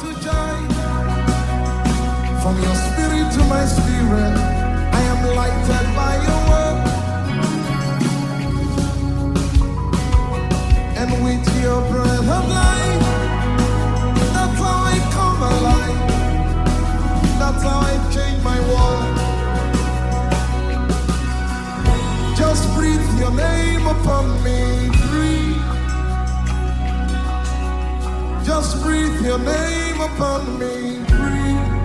to joy. From your spirit to my spirit, I am lighted by your word. And with your breath of life, that's how I come alive. That's how I change my world. Just breathe your name upon me. Breathe. Just breathe your name upon me. Breathe.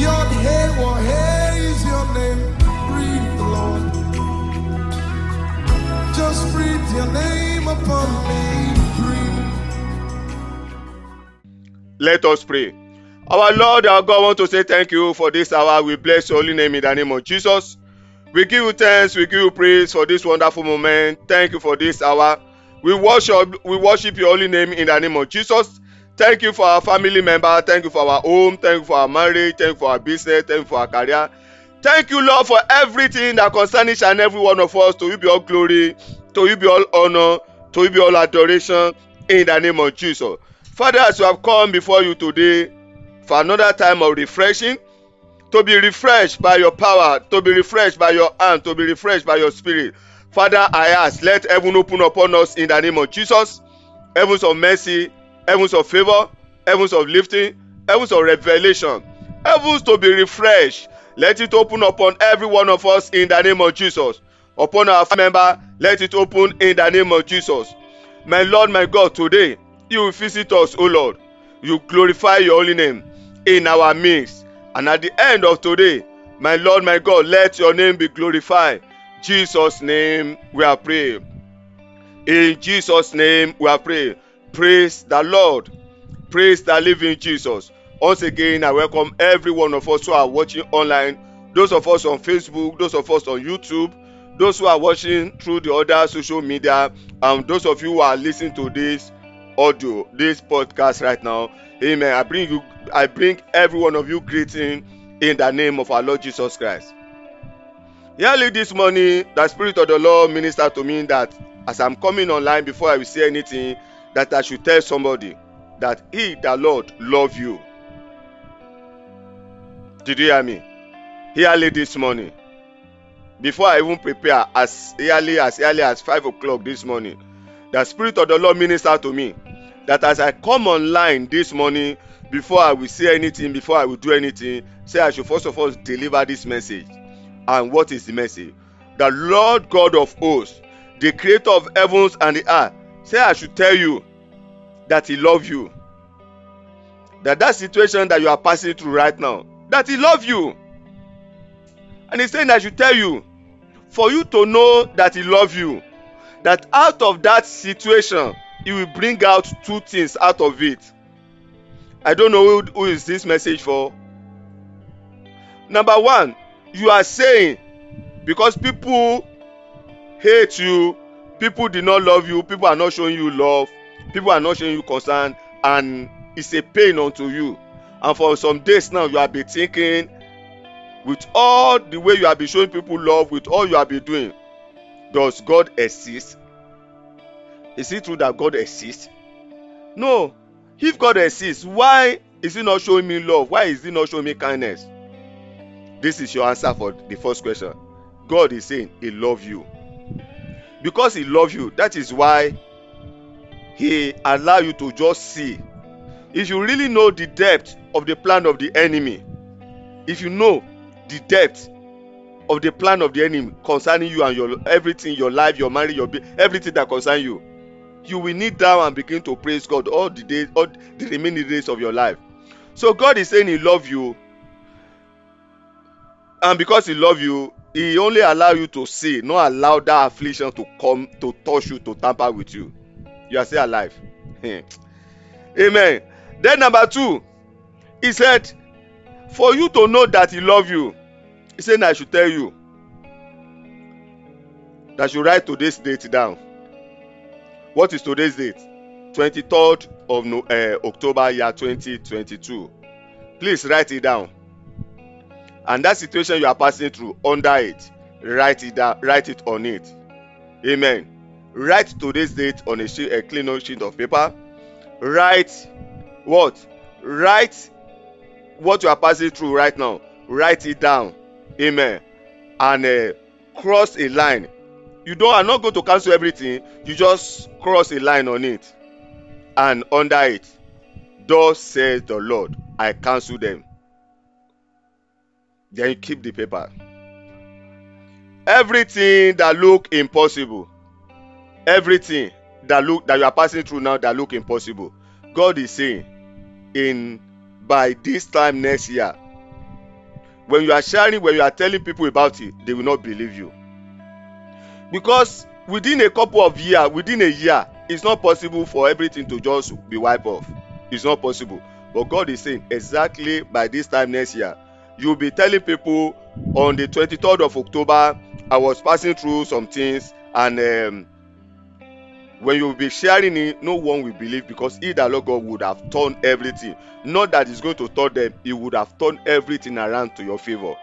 Your hey, what hey is your name. Breathe, Lord. Just breathe your name upon me. Breathe. Let us pray. Our Lord, our God, want to say thank you for this hour. We bless your holy name in the name of Jesus. We give you thanks, we give you praise for this wonderful moment. Thank you for this hour. We worship, we worship your holy name in the name of Jesus. Thank you for our family member. Thank you for our home. Thank you for our marriage. Thank you for our business. Thank you for our career. Thank you, Lord, for everything that concerns each and every one of us. To you be all glory, to you be all honor, to you be all adoration in the name of Jesus. Father, as we have come before you today for another time of refreshing, to be refreshed by your power, to be refreshed by your hand, to be refreshed by your spirit. Father, I ask, let heaven open upon us in the name of Jesus. Heavens of mercy, heavens of favor, heavens of lifting, heavens of revelation, heavens to be refreshed. Let it open upon every one of us in the name of Jesus. Upon our member, let it open in the name of Jesus. My Lord, my God, today you visit us, O Lord. You glorify your holy name in our midst. And at the end of today, my Lord, my God, let your name be glorified. Jesus' name we are praying. In Jesus' name we are praying. Praise the Lord. Praise the living Jesus. Once again, I welcome every one of us who are watching online, those of us on Facebook, those of us on YouTube, those who are watching through the other social media, and those of you who are listening to this audio, this podcast right now. Amen. I bring you, I bring every one of you greeting in the name of our Lord Jesus Christ. Early this morning, the Spirit of the Lord ministered to me that as I'm coming online before I will say anything, that I should tell somebody that He, the Lord, love you. Did you hear me? Early this morning, before I even prepare, as early as early as five o'clock this morning, the Spirit of the Lord ministered to me that as I come online this morning, before I will say anything, before I will do anything, say I should first of all deliver this message. And what is the message? The Lord God of hosts, the creator of heavens and the earth, say I should tell you that He loves you. That that situation that you are passing through right now, that He loves you. And He's saying I should tell you, for you to know that He loves you, that out of that situation, He will bring out two things out of it. I don't know who, who is this message for. Number one, you are saying because people hate you, people did not love you, people are not showing you love, people are not showing you concern, and it's a pain unto you. And for some days now, you have been thinking, with all the way you have been showing people love, with all you have been doing, does God exist? Is it true that God exists? No. If God exists, why is He not showing me love? Why is He not showing me kindness? This is your answer for the first question. God is saying He loves you. Because He loves you, that is why He allow you to just see. If you really know the depth of the plan of the enemy, if you know the depth of the plan of the enemy concerning you and your everything, your life, your marriage, your everything that concern you, you will kneel down and begin to praise God all the days, all the remaining days of your life. So God is saying He love you, and because He love you, He only allow you to see, not allow that affliction to come to touch you, to tamper with you. You are still alive. Amen. Then number two, He said, for you to know that He love you, He said, I should tell you that you write today's date down. What is today's date? 23rd of no, uh, October year 2022. Please write it down. And that situation you are passing through, under it, write it down, write it on it. Amen. Write today's date on a, sheet, a clean sheet of paper. Write what? Write what you are passing through right now. Write it down. Amen. And uh, cross a line. You don't are not going to cancel everything. You just cross a line on it. And under it thus says the lord i cancel them then you keep the paper. Everything that look impossible. Everything that look that you are passing through now that look impossible. God is saying in by this time next year when you are sharing when you are telling people about it they will not believe you. Because within a couple of years within a year it's not possible for everything to just be wiped off. It's not possible. But god is saying exactly by this time next year you will be telling people on the twenty-third of october i was passing through some things and um, when you will be sharing it no one will believe because he that lord god would have turned everything. Not that he's going to turn them he would have turned everything around to your favour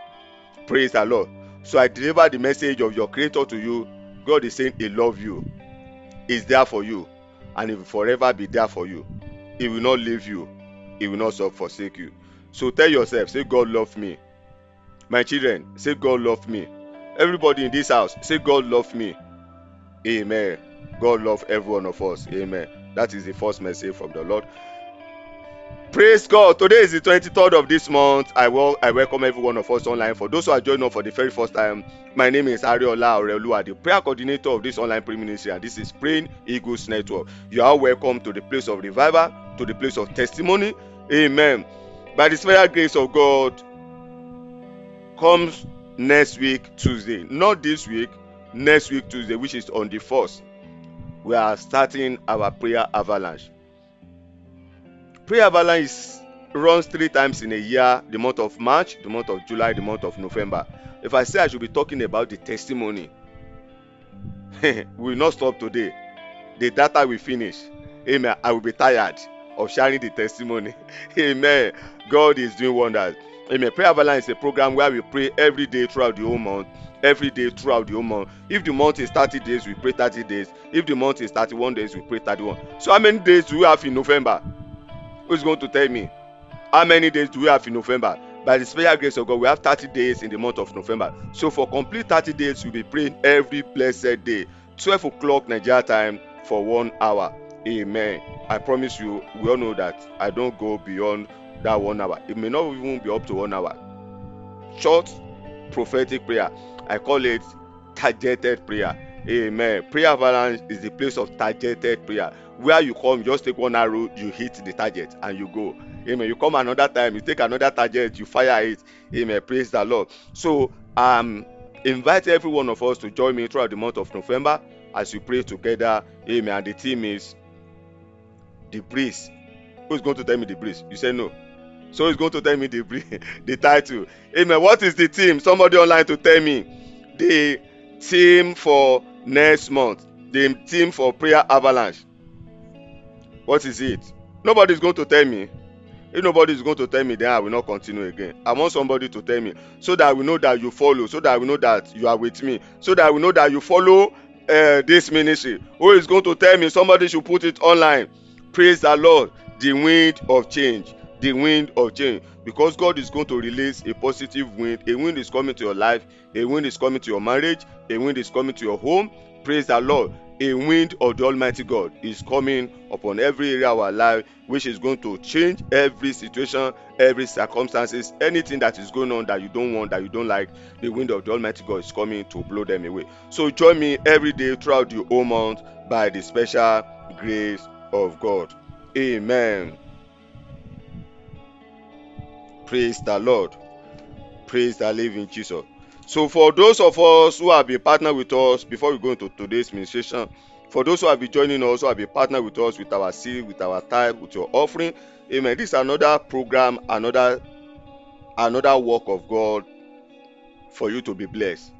praise the lord. So i deliver the message of your creator to you. God is saying he loves you. He's there for you and he will forever be there for you. He will not leave you. He will not forsake you so tell yourself say god love me. My children say god love me. Everybody in this house say god love me. Amen. God love every one of us. Amen. That is the first message from the lord. Praise god. Today is the twenty-third of this month. I will i welcome every one of us online. For those who are joining us for the very first time my name is ariola oreoluwa the prayer coordinator of this online prayer ministry and this is praying eagles network. You are welcome to the place of revival to the place of testimony. Amen by the special grace of god comes next week tuesday. Not this week next week tuesday which is on the first. We are starting our prayer avalanche. Prayer avalanche is, runs three times in a year the month of march the month of july the month of november. If i say i should be talking about the testimony we will not stop today. The data will finish. Amen. I will be tired of sharing the testimony. Amen. God is doing wonders. Amen. Prayer avalanche is a program where we pray every day throughout the whole month. Every day throughout the whole month. If the month is thirty days we pray thirty days. If the month is thirty-one days we pray thirty-one. So how many days do we have in november? Who is going to tell me? How many days do we have in november? By the special grace of god we have thirty days in the month of november. So for complete thirty days we be praying every blessed day. Twelve o'clock nigeria time for one hour amen. I promise you we all know that i don go beyond that one hour. It may not even be up to one hour. Short prophetic prayer. I call it targeted prayer. Amen. Prayer avalanche is the place of targeted prayer. Where you come just take one arrow you hit the target and you go. Amen. You come another time you take another target you fire it. Amen. Praise the lord. So um invite every one of us to join me throughout the month of november as we pray together. Amen. And the theme is the breeze. Who is going to tell me the breeze? You say no. So he's going to tell me the the title? Amen. What is the theme? Somebody online to tell me. The theme for next month. The theme for prayer avalanche. What is it? Nobody is going to tell me. If nobody is going to tell me then i will not continue again. I want somebody to tell me so that we know that you follow so that we know that you are with me so that we know that you follow uh, this ministry. Who is going to tell me? Somebody should put it online praise the lord the wind of change the wind of change. Because god is going to release a positive wind a wind is coming to your life a wind is coming to your marriage a wind is coming to your home. Praise the lord a wind of the almighty god is coming upon every area of our life which is going to change every situation every circumstances anything that is going on that you don't want that you don't like the wind of the almighty god is coming to blow them away. So join me every day throughout the whole month by the special grace of god. Amen. Praise the lord. Praise the living jesus. So for those of us who have been partner with us before we go into today's ministration for those who have been joining us who have been partner with us with our seed with our tithe with your offering amen this is another program another another work of god for you to be blessed.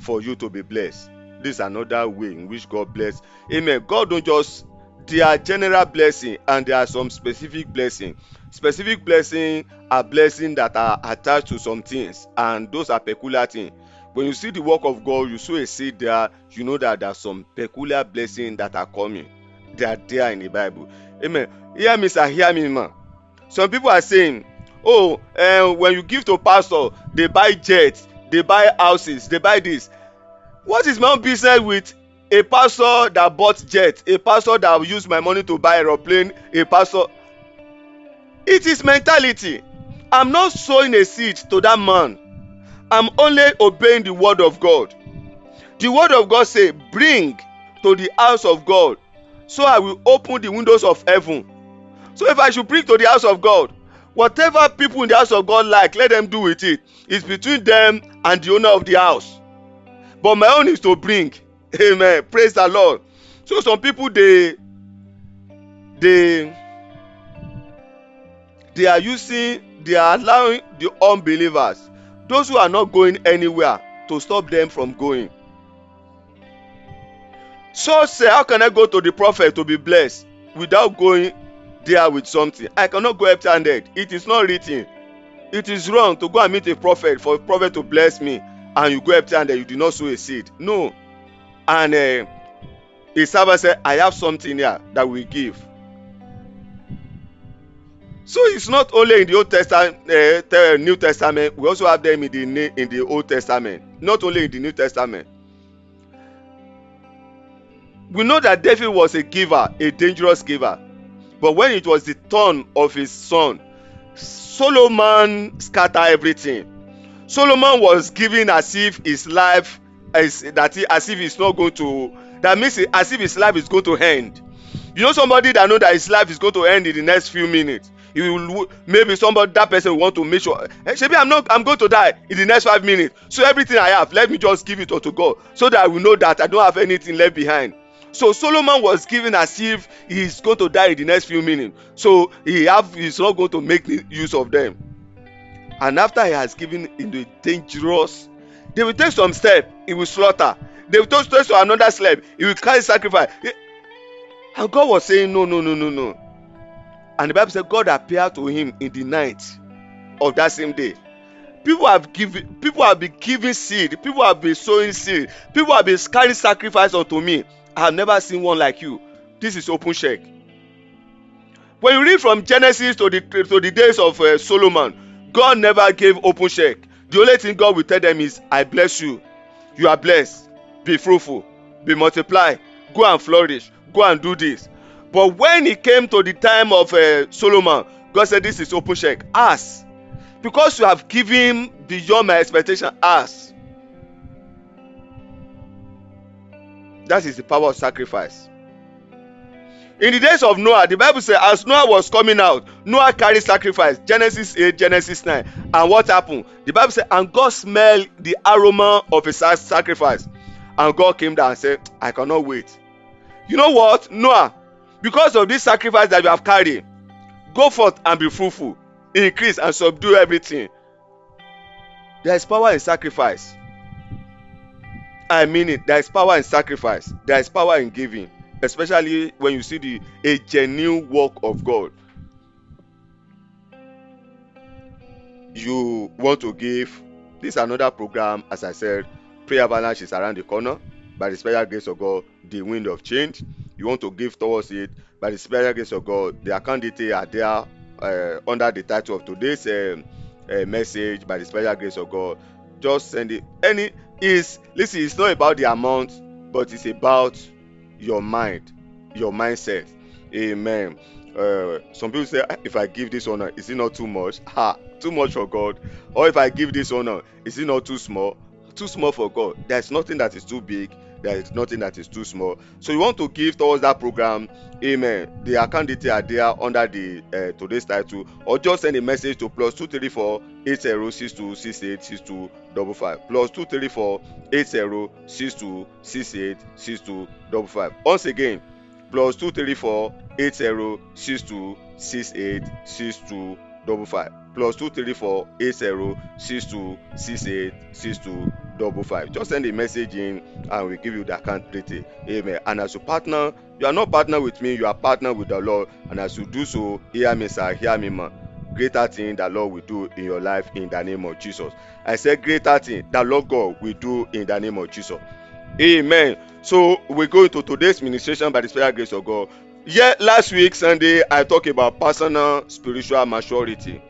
For you to be blessed. This is another way in which god bless. Amen. God don't just there are general blessing and there are some specific blessing. Specific blessing are blessing that are attached to some things and those are peculiar things when you see the work of god you sow a seed there you know that there are some peculiar blessing that are coming. They are there in the bible. Amen. Hear me sir. Hear me ma. Some people are saying oh uh, when you give to pastor they buy jets they buy houses they buy this. What is my own business with a pastor that bought jet. A pastor that use my money to buy aeroplane. A pastor. It is mentality. I'm not sowing a seed to that man. I'm only obeying the word of god. The word of god say bring to the house of god so i will open the windows of heaven. So if i should bring to the house of god whatever people in the house of god like let them do with it. It's between them and the owner of the house. But my own is to bring amen. Praise the lord. So some people dey dey they are using they are allowing the unbelievers those who are not going anywhere to stop them from going. So say how can i go to the prophet to be blessed without going there with something? I cannot go empty handed it is not written. It is wrong to go and meet a prophet for a prophet to bless me and you go empty handed you do not sow a seed. No and uh, a servant said i have something here that we give. So it's not only in the old testament uh, te- new testament we also have them in the in the old testament. Not only in the new testament. We know that david was a giver a dangerous giver. But when it was the turn of his son solomon scatter everything. Solomon was giving as if his life is that he, as if he's not going to that means as if his life is going to end. You know somebody that know that his life is going to end in the next few minutes? He will maybe somebody that person will want to make sure eh shebi i'm not i'm going to die in the next five minutes. So everything i have let me just give it unto god so that i will know that i don't have anything left behind. So solomon was giving as if he is going to die in the next few minutes. So he have he's not going to make use of them. And after he has given in the dangerous they will take some step he will slaughter. They will take to another step he will carry sacrifice. And god was saying no no no no no. And the bible say god appeared to him in the night of that same day. People have given people have been giving seed people have been sowing seed people have been carrying sacrifice unto me. I have never seen one like you. This is open check. When you read from genesis to the to the days of uh, solomon god never gave open check the only thing god will tell them is i bless you. You are blessed. Be fruitful. Be multiply go and flourish. Go and do this. But when it came to the time of uh, solomon god said this is open check. Ask. Because you have given beyond my expectation ask. That is the power of sacrifice in the days of noah the bible say as noah was coming out noah carry sacrifice genesis eight genesis nine. And what happen the bible say and god smell the aroma of his sa- sacrifice. And god came down and say i cannot wait. You know what noah? Because of this sacrifice that you have carried go forth and be fruitful increase and subdue everything. There is power in sacrifice. I mean it. There is power in sacrifice. There is power in giving especially when you see the a genuine work of god. You want to give. This another program as i said prayer avalanche is around the corner. By the special grace of god the wind of change. You want to give towards it. By the special grace of god the account details are there uh, under the title of today's um, uh, message. By the special grace of god just send it. Any is listen it's not about the amount but it's about your mind your mindset. Amen. Uh, some people say "Ah, if i give this honor is it not too much? Ha too much for god. Or if i give this honor is it not too small? Too small for god. There's nothing that is too big there is nothing that is too small. So you want to give towards that program amen the account details are there under the uh, today's title or just send a message to plus two three four eight zero six two six eight six two double five. Plus two three four eight zero six two six eight six two double five. Once again plus two three four eight zero six two six eight six two double five. Plus two three four eight zero six two six eight six two double five. Just send a message in and we give you the account detail amen. And as you partner you are not partner with me you are partner with the lord. And as you do so hear me sir hear me ma. Greater thing that lord will do in your life in the name of jesus. I say greater thing that lord god will do in the name of jesus. Amen. So we go into today's ministration by the special grace of god. Yeah last week sunday i talk about personal spiritual maturity.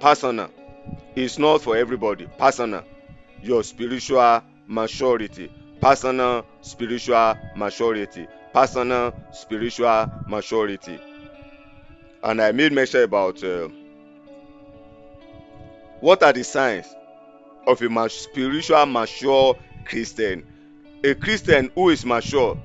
Personal. Is not for everybody. Personal your spiritual maturity personal spiritual maturity personal spiritual maturity. And i made mention about uh, what are the signs of a ma- spiritual mature christian? A christian who is mature.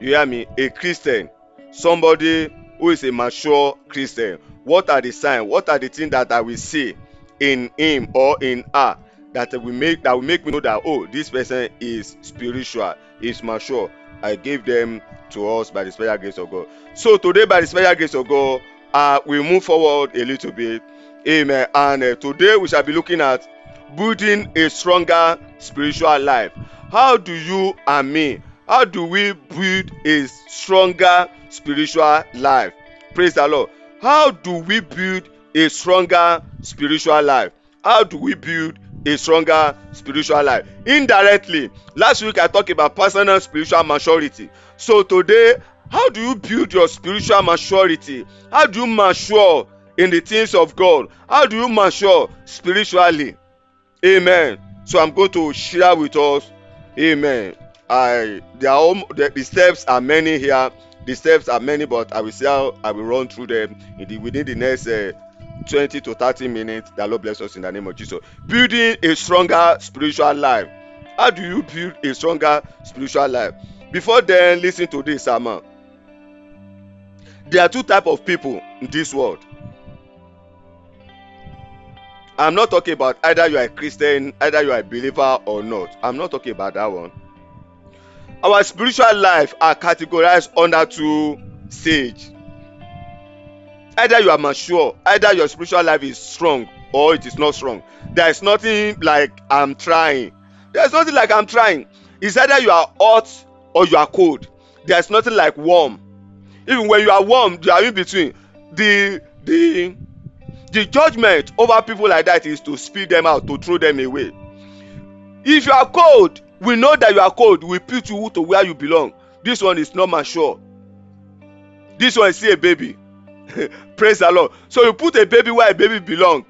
You hear me? A christian. Somebody who is a mature christian. What are the signs? What are the things that i will see in him or in her that will make that will make me know that oh this person is spiritual is mature. I gave them to us by the special grace of god. So today by the special grace of god uh, we move forward a little bit. Amen. And uh, today we shall be looking at building a stronger spiritual life. How do you and me how do we build a stronger spiritual life? Praise the lord. How do we build a stronger spiritual life? How do we build a stronger spiritual life. Indirectly last week i talked about personal spiritual maturity. So today how do you build your spiritual maturity? How do you mature in the things of god? How do you mature spiritually? Amen. So i'm going to share with us. Amen. I there are the, the steps are many here. The steps are many but i will see how i will run through them the within the next uh, 20 to 30 minutes that lord bless us in the name of jesus. Building a stronger spiritual life. How do you build a stronger spiritual life? Before then listen to this sermon there are two type of people in this world. I'm not talking about either you are a christian either you are a believer or not. I'm not talking about that one. Our spiritual life are categorized under two stage either you are mature either your spiritual life is strong or it is not strong. There is nothing like i'm trying. There is nothing like i'm trying. It's either you are hot or you are cold. There is nothing like warm. Even when you are warm you are in between. The the the judgment over people like that is to spit them out to throw them away. If you are cold we know that you are cold. We put you to where you belong. This one is not mature. This one is still a baby praise the lord. So you put a baby where a baby belong.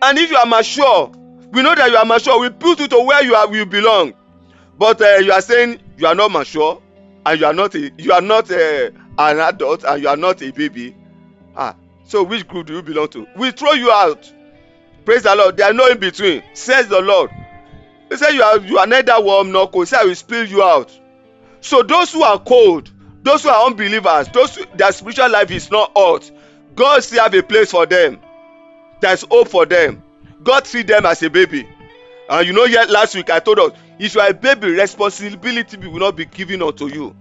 And if you are mature we know that you are mature. We put you to where you are you belong. But uh, you are saying you are not mature and you are not a you are not uh, an adult and you are not a baby. Ah so which group do you belong to? We throw you out. Praise the lord. There are no in between. Says the lord. He say you are you are neither warm nor cold. Say i will spill you out. So those who are cold those who are unbelievers those who, their spiritual life is not hot god still have a place for them. There is hope for them. God treat them as a baby. And you know yet last week i told us if you are a baby responsibility will not be given unto you.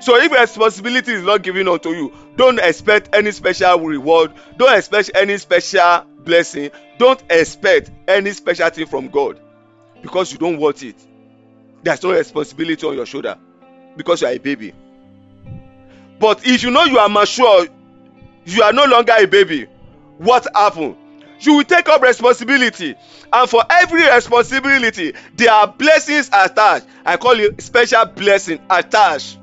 So if responsibility is not given unto you don't expect any special reward. Don't expect any special blessing. Don't expect any special thing from god. Because you don't want it. There's no responsibility on your shoulder. Because you are a baby but if you know you are mature you are no longer a baby. What happen you will take up responsibility. And for every responsibility there are blessings attached. I call it special blessing attached.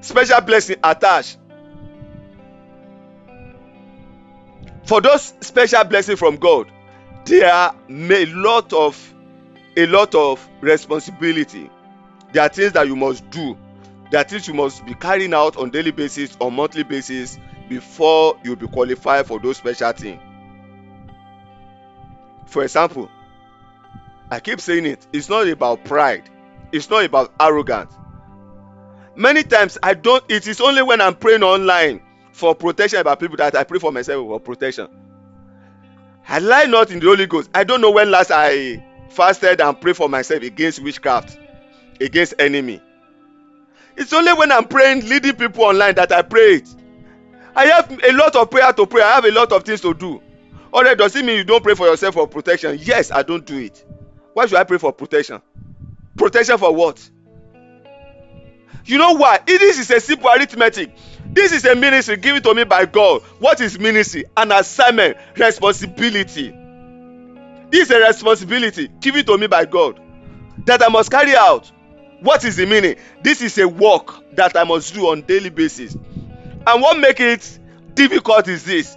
Special blessing attached. For those special blessing from god there are a lot of a lot of responsibility. There are things that you must do are things you must be carrying out on daily basis or monthly basis before you be qualified for those special things for example i keep saying it it's not about pride it's not about arrogance. Many times i don't it is only when i'm praying online for protection about people that i pray for myself for protection. I lie not in the holy ghost. I don't know when last i fasted and prayed for myself against witchcraft against enemy it's only when i'm praying leading people online that i pray it. I have a lot of prayer to pray. I have a lot of things to do. Alright does it mean you don't pray for yourself for protection? Yes i don't do it. Why should i pray for protection? Protection for what? You know why? This is a simple arithmetic. This is a ministry given to me by god. What is ministry? An assignment responsibility. This is a responsibility given to me by god that i must carry out what is the meaning? This is a work that i must do on daily basis. And what make it difficult is this.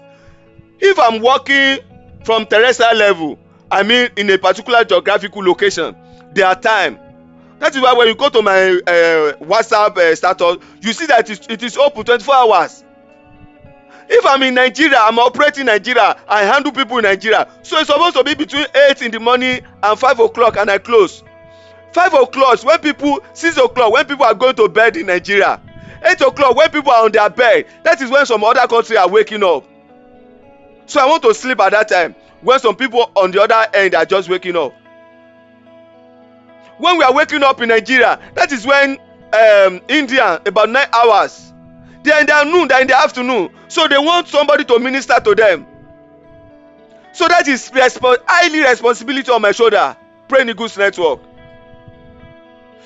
If i'm working from terrestrial level i mean in a particular geographical location there are time. That is why when you go to my uh, whatsapp uh, status you see that it it is open twenty-four hours. If i'm in nigeria i'm operating nigeria i handle people in nigeria. So it's supposed to be between eight in the morning and five o'clock and i close five o'clock when people six o'clock when people are going to bed in nigeria. Eight o'clock when people are on their bed. That is when some other country are waking up. So i want to sleep at that time when some people on the other end are just waking up. When we are waking up in nigeria that is when um, india about nine hours. They are in their noon they are in the afternoon. So they want somebody to minister to them. So that is resp highly responsibility on my shoulder. Praying eagles network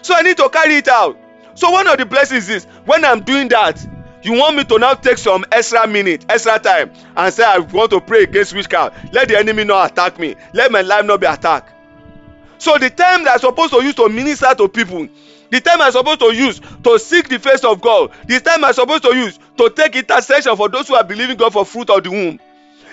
so i need to carry it out. So one of the blessings is when i'm doing that you want me to now take some extra minute extra time and say i want to pray against witchcraft. Let the enemy not attack me. Let my life not be attacked so the time that i suppose to use to minister to people the time i suppose to use to seek the face of god the time i suppose to use to take intercession for those who are believing god for fruit of the womb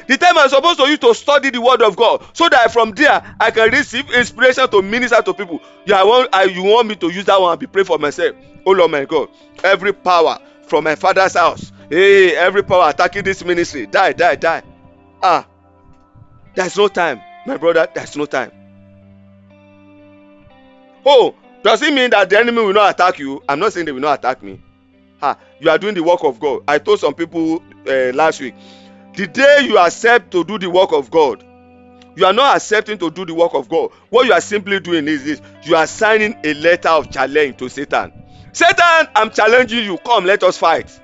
the time i suppose to use to study the word of god so that from there i can receive inspiration to minister to people. You yeah, want I, you want me to use that one and be pray for myself? Oh lord my god every power from my father's house hey every power attacking this ministry die die die. Ah there's no time my brother there's no time. Oh does it mean that the enemy will not attack you? I'm not saying they will not attack me. Ah you are doing the work of god. I told some people uh, last week the day you accept to do the work of god you are not accepting to do the work of god. What you are simply doing is this. You are signing a letter of challenge to satan. Satan i'm challenging you. Come let us fight.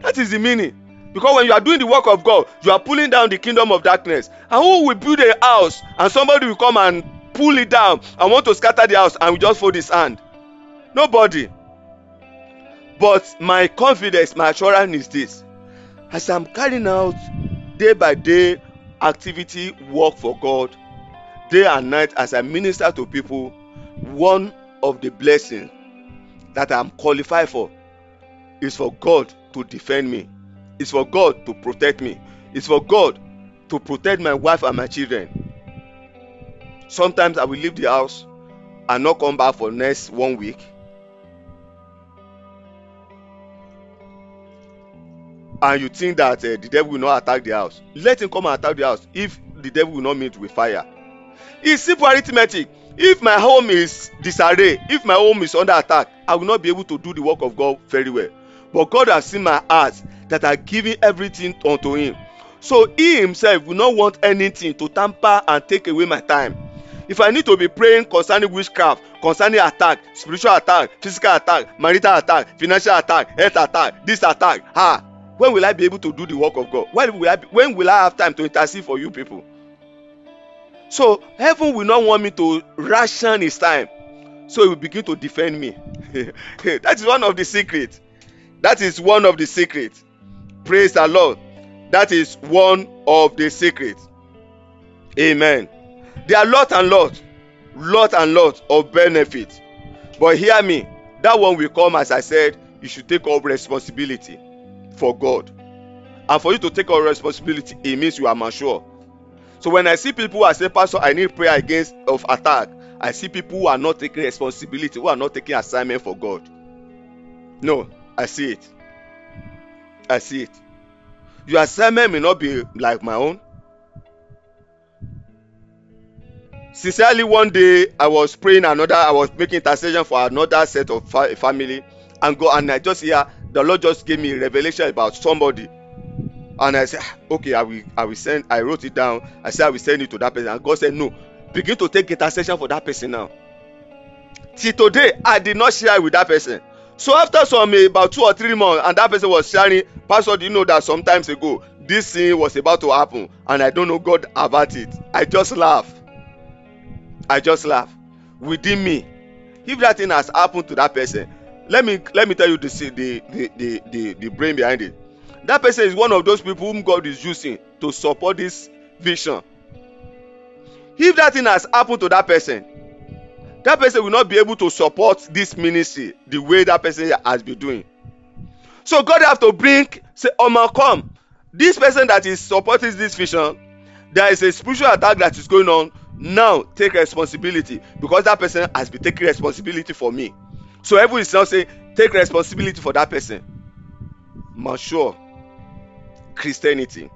That is the meaning. Because when you are doing the work of god you are pulling down the kingdom of darkness. And who will build a house and somebody will come and pull it down and want to scatter the house and we just fold his hand? Nobody. But my confidence my assurance is this as i'm carrying out day by day activity work for god day and night as i minister to people one of the blessings that i'm qualified for is for god to defend me. Is for god to protect me. Is for god to protect my wife and my children. Sometimes i will leave the house and not come back for next one week and you think that uh, the devil will not attack the house? Let him come and attack the house if the devil will not meet with fire. It's simple arithmetic. If my home is disarray if my home is under attack i will not be able to do the work of god very well. But god has seen my heart that i giving everything unto him. So he himself will not want anything to tamper and take away my time. If i need to be praying concerning witchcraft concerning attack spiritual attack physical attack marital attack financial attack health attack this attack ah when will i be able to do the work of god? When will i be, when will i have time to intercede for you people? So heaven will not want me to ration his time. So he will begin to defend me. That is one of the secrets. That is one of the secrets. Praise the lord. That is one of the secrets. Amen. There are lot and lot lot and lot of benefits. But hear me that one will come as i said you should take up responsibility for god. And for you to take up responsibility it means you are mature. So when i see people are saying pastor i need prayer against of attack i see people who are not taking responsibility who are not taking assignment for god. No i see it. I see it. Your assignment may not be like my own. Sincerely one day i was praying another i was making intercession for another set of fa family. And go and i just hear the lord just gave me revelation about somebody. And i said ah, okay i will i will send i wrote it down. I said i will send it to that person. And god said no begin to take intercession for that person now. Till today i did not share with that person. So after some about two or three months and that person was sharing pastor do you know that sometimes ago this thing was about to happen and i don't know god about it? I just laugh. I just laugh. Within me if that thing has happened to that person let me let me tell you the the the the the, brain behind it that person is one of those people whom god is using to support this vision if that thing has happened to that person that person will not be able to support this ministry the way that person has been doing So God have to bring say, Omo, come. This person that is supporting this vision, there is a spiritual attack that is going on. Now take responsibility because that person has been taking responsibility for me. So everyone is now saying, take responsibility for that person. Mature Christianity.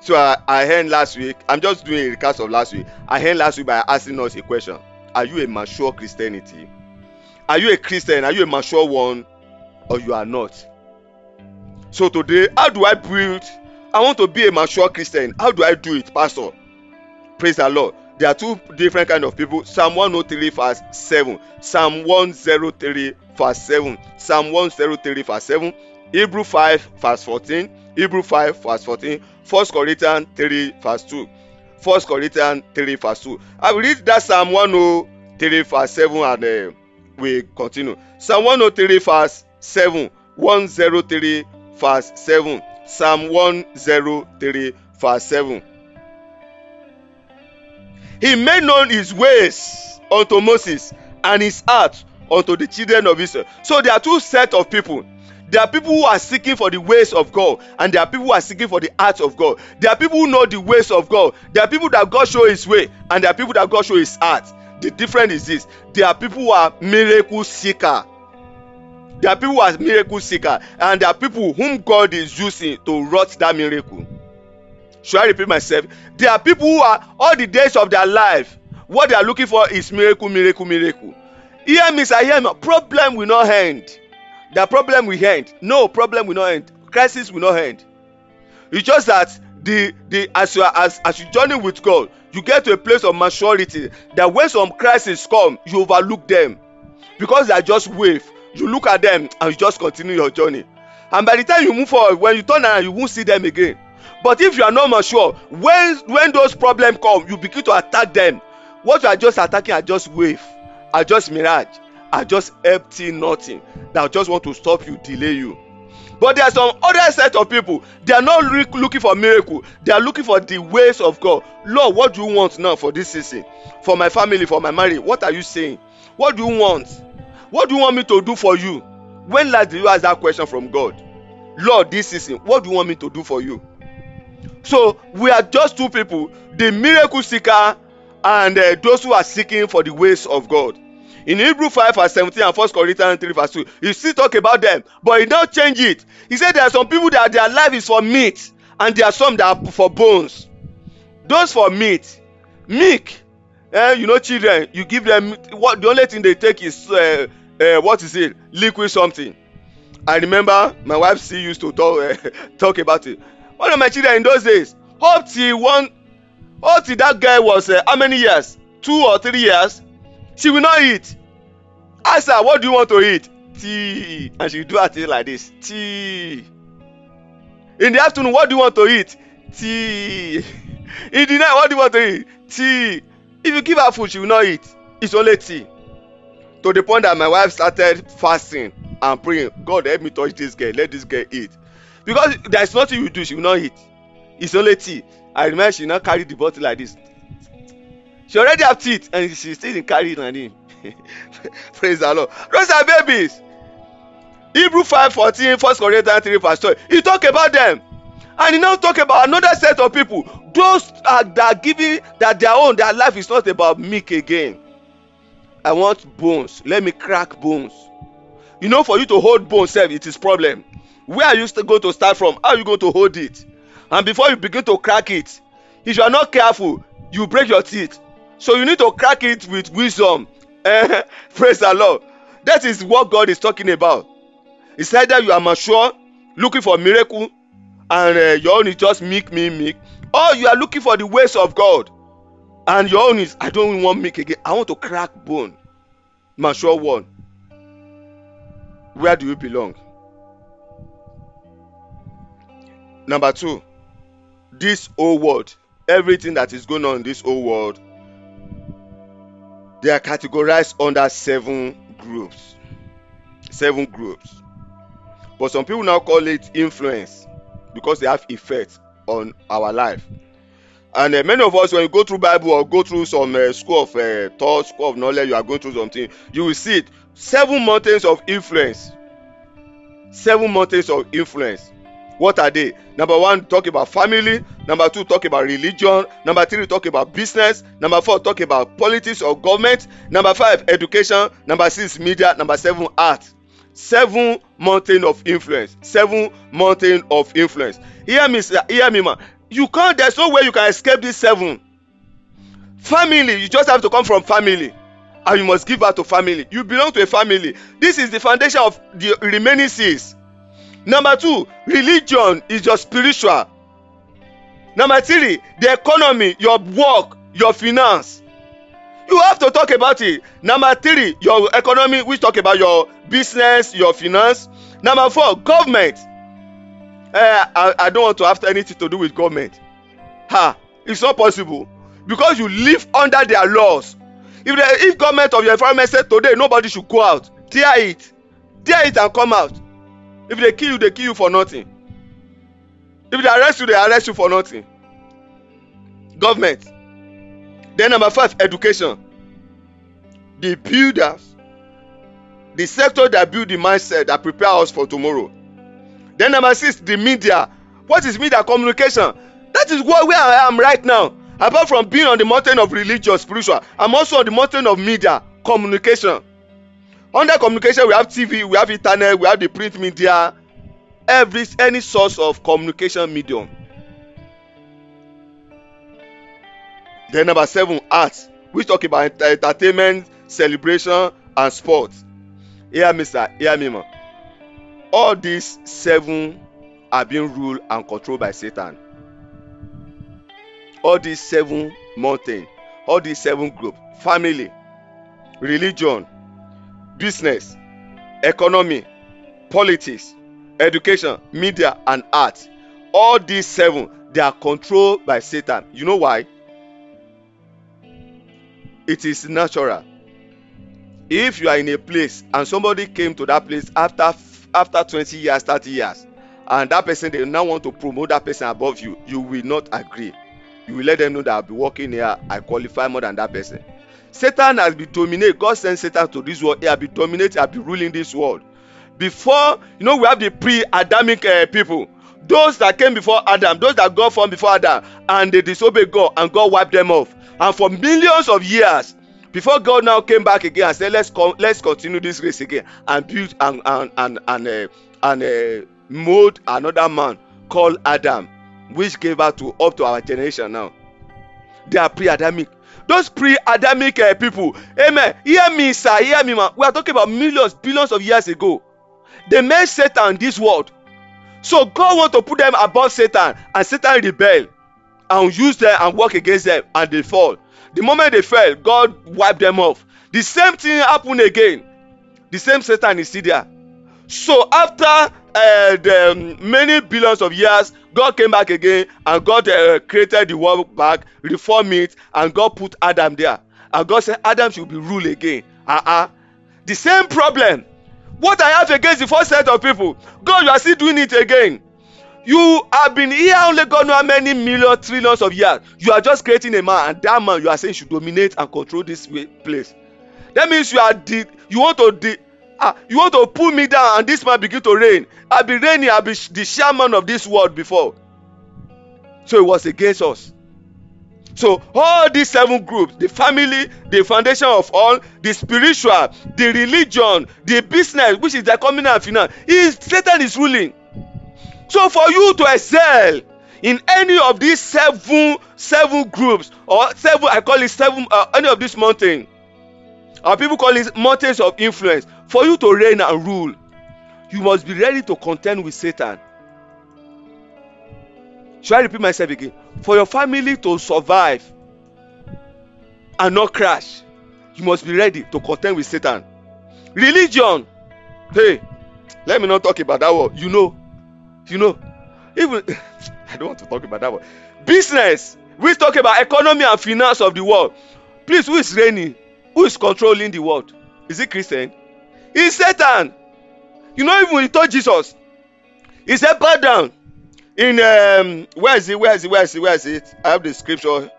So I, I heard last week, I'm just doing a recap of last week. I heard last week by asking us a question Are you a mature Christianity? Are you a Christian? Are you a mature one? Or you are not? So today, how do I build? I want to be a mature Christian. How do I do it, Pastor? Praise the Lord. There are two different kind of people. Psalm 103 verse 7. Psalm 103 verse 7. Psalm 103 verse 7. Hebrew 5 verse 14. Hebrew 5 verse 14. 1 Corinthians 3 verse 2. 1 Corinthians 3 verse 2. I will read that Psalm 103 verse 7 and uh, we continue. Psalm 103 verse 7. 103 verse 7. Psalm 103 verse 7. He made known his ways unto Moses and his heart unto the children of Israel. So there are two set of people. There are people who are seeking for the ways of God, and there are people who are seeking for the heart of God. There are people who know the ways of God. There are people that God show His way, and there are people that God show His heart. The difference is this: there are people who are miracle seeker. There are people who are miracle seeker, and there are people whom God is using to wrought that miracle. Should I repeat myself? There are people who are all the days of their life, what they are looking for is miracle, miracle, miracle. Hear me, I hear me. Problem will not end. The problem will end. No problem will not end. Crisis will not end. It's just that the the as you are, as as you journey with God, you get to a place of maturity that when some crisis come, you overlook them because they are just wave. You look at them and you just continue your journey. And by the time you move forward, when you turn around, you won't see them again. But if you are not mature, when when those problems come, you begin to attack them. What you are just attacking are just wave, are just mirage, are just empty nothing that just want to stop you, delay you. But there are some other set of people. They are not looking for miracle. They are looking for the ways of God. Lord, what do you want now for this season? For my family, for my marriage. What are you saying? What do you want? What do you want me to do for you? When last did you ask that question from God? Lord, this season, what do you want me to do for you? So we are just two people, the miracle seeker and uh, those who are seeking for the ways of God. In Hebrew 5 verse 17 and 1 Corinthians 3 verse 2, he still talk about them, but he don't change it. He said there are some people that their life is for meat, and there are some that are for bones. Those for meat, milk, eh, you know, children, you give them what the only thing they take is uh, uh, what is it, liquid something. I remember my wife still used to talk uh, talk about it. One of my children in those days, up till one, up till that guy was uh, how many years? Two or three years. She will not eat. Ask her what do you want to eat? Tea. And she do her thing like this. Tea. In the afternoon what do you want to eat? Tea. In the night what do you want to eat? Tea. If you give her food she will not eat. It's only tea. To the point that my wife started fasting and praying god help me touch this girl. Let this girl eat because there is nothing you do she will not eat. It's only tea. I remember she now carry the bottle like this. She already have teeth and she still dey carry it praise the lord. Those are babies. Hebrew five fourteen first corinthians three verse twelve. He talk about them. And he now talk about another set of people. Those are that giving that their own. Their life is not about milk again. I want bones. Let me crack bones. You know for you to hold bone sef it is problem where are you going to start from? How are you going to hold it? And before you begin to crack it if you are not careful you break your teeth. So you need to crack it with wisdom. Eh praise the lord. That is what god is talking about. He said that you are mature looking for miracle and uh, your own is just milk me milk or you are looking for the ways of god and your own is i don't want milk again. I want to crack bone. Mature one. Where do you belong number two this whole world everything that is going on in this whole world they are categorized under seven groups. Seven groups. But some people now call it influence because they have effect on our life. And uh, many of us when you go through bible or go through some uh, school of uh, thought school of knowledge you are going through something you will see it. Seven mountains of influence. Seven mountains of influence what are they? Number one talk about family. Number two talk about religion. Number three talk about business. Number four talk about politics or government. Number five education. Number six media. Number seven art. Seven mountain of influence. Seven mountain of influence. Hear me sir. Hear me ma. You can't there's no way you can escape this seven. Family you just have to come from family. And you must give birth to family. You belong to a family. This is the foundation of the remaining six number two religion is your spiritual. Number three the economy your work your finance. You have to talk about it. Number three your economy which talk about your business your finance. Number four government. Uh, I, I don't want to have anything to do with government. Ha it's not possible. Because you live under their laws. If the if government of your environment say today nobody should go out. Tear it. Tear it and come out if they kill you they kill you for nothing. If they arrest you they arrest you for nothing. Government. Then number five education. The builders. The sector that build the mindset that prepare us for tomorrow. Then number six the media. What is media? Communication. That is where i am right now. Apart from being on the mountain of religious spiritual i'm also on the mountain of media communication under communication we have tv we have internet we have the print media every any source of communication medium. Then number seven art which talk about ent entertainment celebration and sport hear me sir hear me ma. All these seven are being ruled and controlled by satan. All these seven mountain all these seven group family religion business economy politics education media and art. All these seven they are controlled by satan. You know why? It is natural. If you are in a place and somebody came to that place after after twenty years thirty years and that person dey now want to promote that person above you you will not agree. You will let them know that i be working here i qualify more than that person satan has been dominate god sent satan to this world. He has been dominate he has been ruling this world. Before you know we have the pre-adamic uh, people. Those that came before adam those that god formed before adam and they disobeyed god and god wiped them off. And for millions of years before god now came back again and said let's let's continue this race again and build and and and and uh, and uh, mold another man called adam which gave birth to up to our generation now. They are pre-adamic those pre-adamic uh, people. Amen. Hear me sir. Hear me ma. We are talking about millions billions of years ago. They made satan this world. So god want to put them above satan and satan rebel and use them and work against them and they fall. The moment they fell god wipe them off. The same thing happen again. The same satan is still there. So after the um, many billions of years god came back again and god uh, created the world back reform it and god put adam there. And god said adam should be rule again. Uh-uh. the same problem. What i have against the first set of people god you are still doing it again. You have been here only god know how many million trillions of years. You are just creating a man and that man you are saying should dominate and control this place. That means you are the you want to the ah you want to pull me down and this man begin to reign? I be reigning i be the chairman of this world before. So it was against us. So all these seven groups the family the foundation of all the spiritual the religion the business which is economy and finance is satan is ruling. So for you to excel in any of these seven seven groups or seven i call it seven uh, any of these mountain our people call it mountains of influence. For you to reign and rule you must be ready to contend with satan. Should i repeat myself again? For your family to survive and not crash you must be ready to contend with satan. Religion. Hey let me not talk about that one you know you know even i don't want to talk about that one business. We talk about economy and finance of the world. Please who is reigning who is controlling the world is it christian it's satan you know even he told jesus he said bow down in um, where is it? Where is it? Where is it? Where is it? I have the scripture.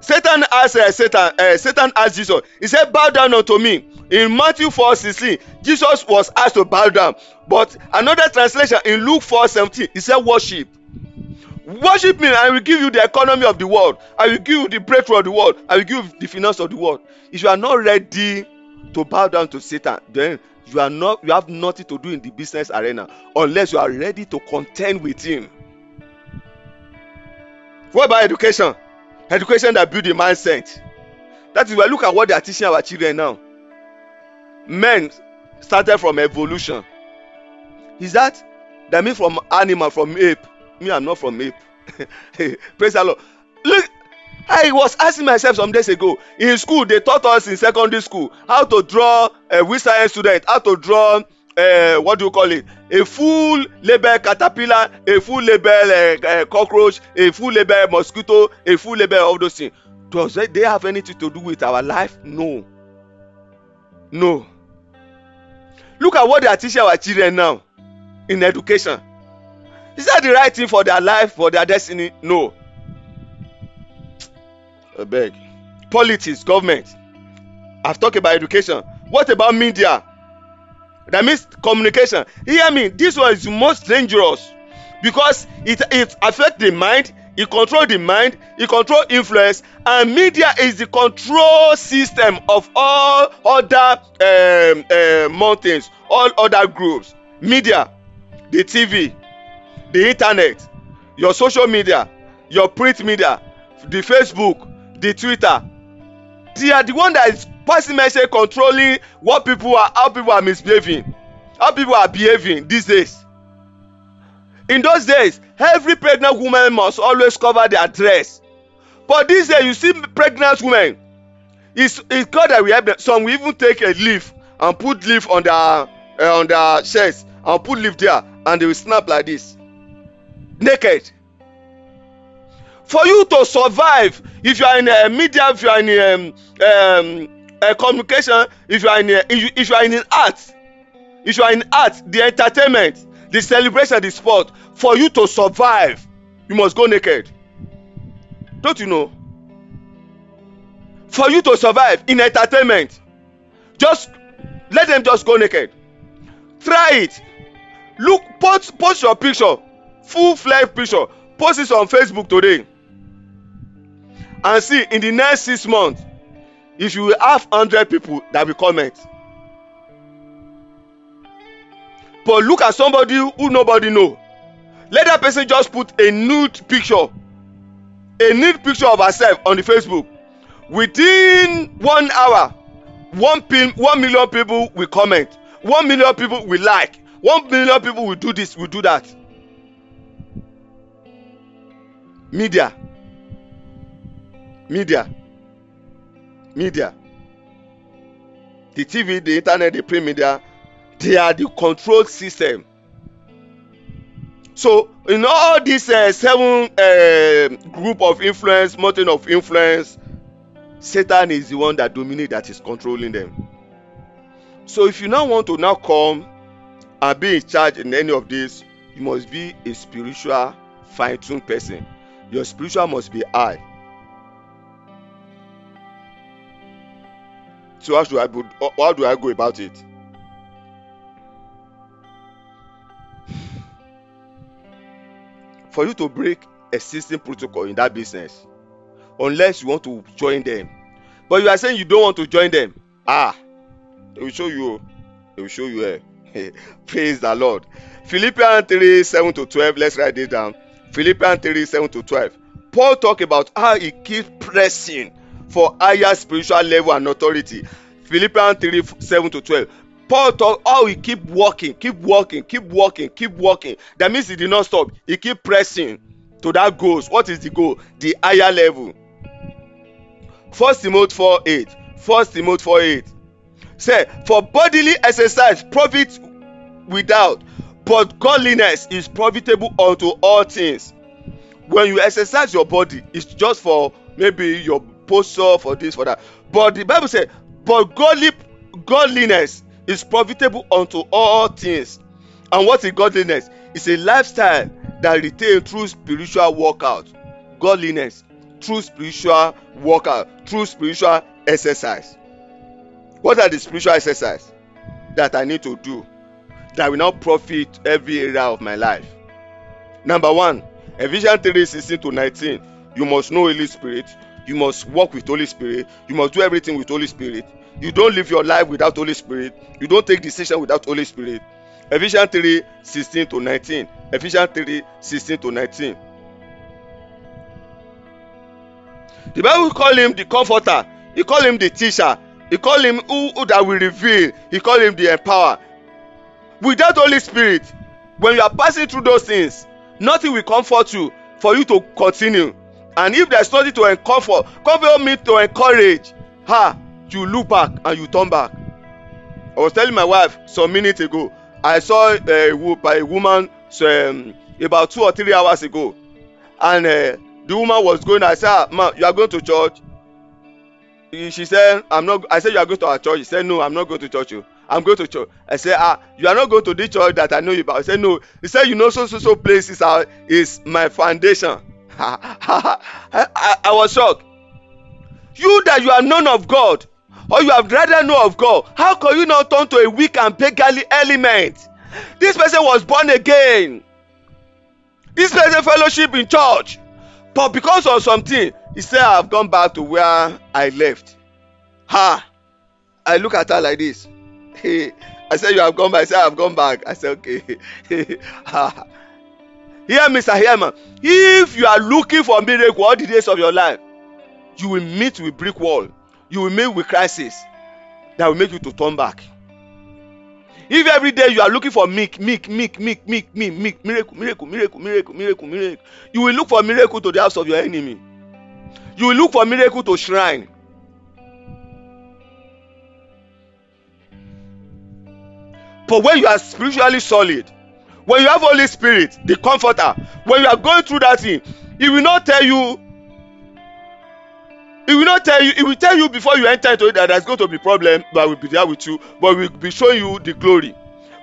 Satan asked uh, Satan, uh, Satan asked Jesus, he said, Bow down unto me. In Matthew 4 16, Jesus was asked to bow down. But another translation in Luke 4 17, he said, Worship. Worship me, and I will give you the economy of the world. I will give you the breakthrough of the world. I will give you the finance of the world. If you are not ready to bow down to Satan, then you are not you have nothing to do in the business arena unless you are ready to contend with him. What about education? Education that build the mindset. That is why look at what they are teaching our children now. Men started from evolution. Is that that means from animal, from ape? Me, I'm not from ape. Praise the Lord. Look, I was asking myself some days ago. In school, they taught us in secondary school how to draw a uh, science student, how to draw uh, what do you call it? A full label caterpillar, a full label uh, uh, cockroach, a full label mosquito, a full label of those things. Does they have anything to do with our life? No. No. Look at what they are teaching our children now in education. Is that the right thing for their life, for their destiny? No. I beg. Politics, government. I've talked about education. What about media? That means communication. Hear me, this one is most dangerous because it, it affects the mind, it control the mind, it control influence, and media is the control system of all other um, uh, mountains, all other groups. Media, the TV, the internet, your social media, your print media, the Facebook, the Twitter. They are the one that is passing message controlling what people are, how people are misbehaving, how people are behaving these days. In those days, every pregnant woman must always cover their dress. But these days, you see pregnant women. It's, it's God that we help them. Some will even take a leaf and put leaf on their uh, on their chest and put leaf there, and they will snap like this, naked. For you to survive if you are in a media if you are in um, um, a communication if you are in a, if you are in art if you are in art the entertainment the celebration the sport for you to survive you must go naked. Don't you know? For you to survive in entertainment just let them just go naked. Try it. Look post post your picture full fledged picture post it on facebook today. And see in the next six months if you have hundred people that will comment. But look at somebody who nobody know. Let that person just put a nude picture a nude picture of herself on the facebook. Within one hour one pin one million people will comment one million people will like one million people will do this will do that media. Media. Media. The tv the internet the print media they are the control system. So in all these uh, seven uh, group of influence mountain of influence satan is the one that dominate that is controlling them. So if you now want to now come and be in charge in any of this you must be a spiritual fine-tuned person your spiritual must be high So how do I how do I go about it? For you to break existing protocol in that business, unless you want to join them, but you are saying you don't want to join them, ah, they will show you. They will show you. Eh? Praise the Lord. Philippians 3 7 to 12. Let's write this down. Philippians 3 7 to 12. Paul talk about how he keeps pressing for higher spiritual level and authority. Philippians 3 7 to 12. Paul talk how he keep working, keep working, keep working, keep working. That means he did not stop. He keep pressing to that goals. What is the goal? The higher level. First Timothy 4 8. First Timothy 4 8. Say, for bodily exercise profit without, but godliness is profitable unto all things. When you exercise your body, it's just for maybe your posture, for this, for that. But the Bible says, but godly godliness is profitable unto all things. And what is godliness? It's a lifestyle that retain true spiritual workout. Godliness true spiritual workout true spiritual exercise. What are the spiritual exercise that i need to do that will not profit every area of my life. Number one ephesians three sixteen to nineteen. You must know holy spirit. You must work with holy spirit. You must do everything with holy spirit. You don't live your life without holy spirit. You don't take decision without holy spirit. Ephesians three sixteen to nineteen. Ephesians three sixteen to nineteen. The bible call him the comforter. He call him the teacher. He call him who, who that will reveal. He call him the empower without holy spirit when you are passing through those things nothing will comfort you for you to continue. And if there is nothing to comfort comfort mean to encourage. Her you look back and you turn back. I was telling my wife some minutes ago i saw a, a woman um, about two or three hours ago. And uh, the woman was going i said ah ma you are going to church? She said i'm not i said you are going to our church? She said no i'm not going to church o i'm going to church i said ah you are not going to this church that i know you about. I said no. He said you know so so so place is is my foundation. I, I, was shocked. You that you are known of god or you have rather know of god how can you not turn to a weak and beggarly element? This person was born again. This person fellowship in church. But because of something he say i have gone back to where i left. Ha! I look at her like this i say you have gone back. I say i have gone back. I say okay. Ha hear me sir hear me. If you are looking for miracle all the days of your life you will meet with brick wall. You will meet with crisis that will make you to turn back. If every day you are looking for milk milk milk milk milk milk milk miracle miracle miracle miracle miracle miracle you will look for miracle to the house of your enemy. You will look for miracle to shrine but when you are spiritually solid when you have holy spirit the comforter when you are going through that thing he will not tell you he will not tell you he will tell you before you enter into it that there is going to be problem but will be there with you but will be showing you the glory.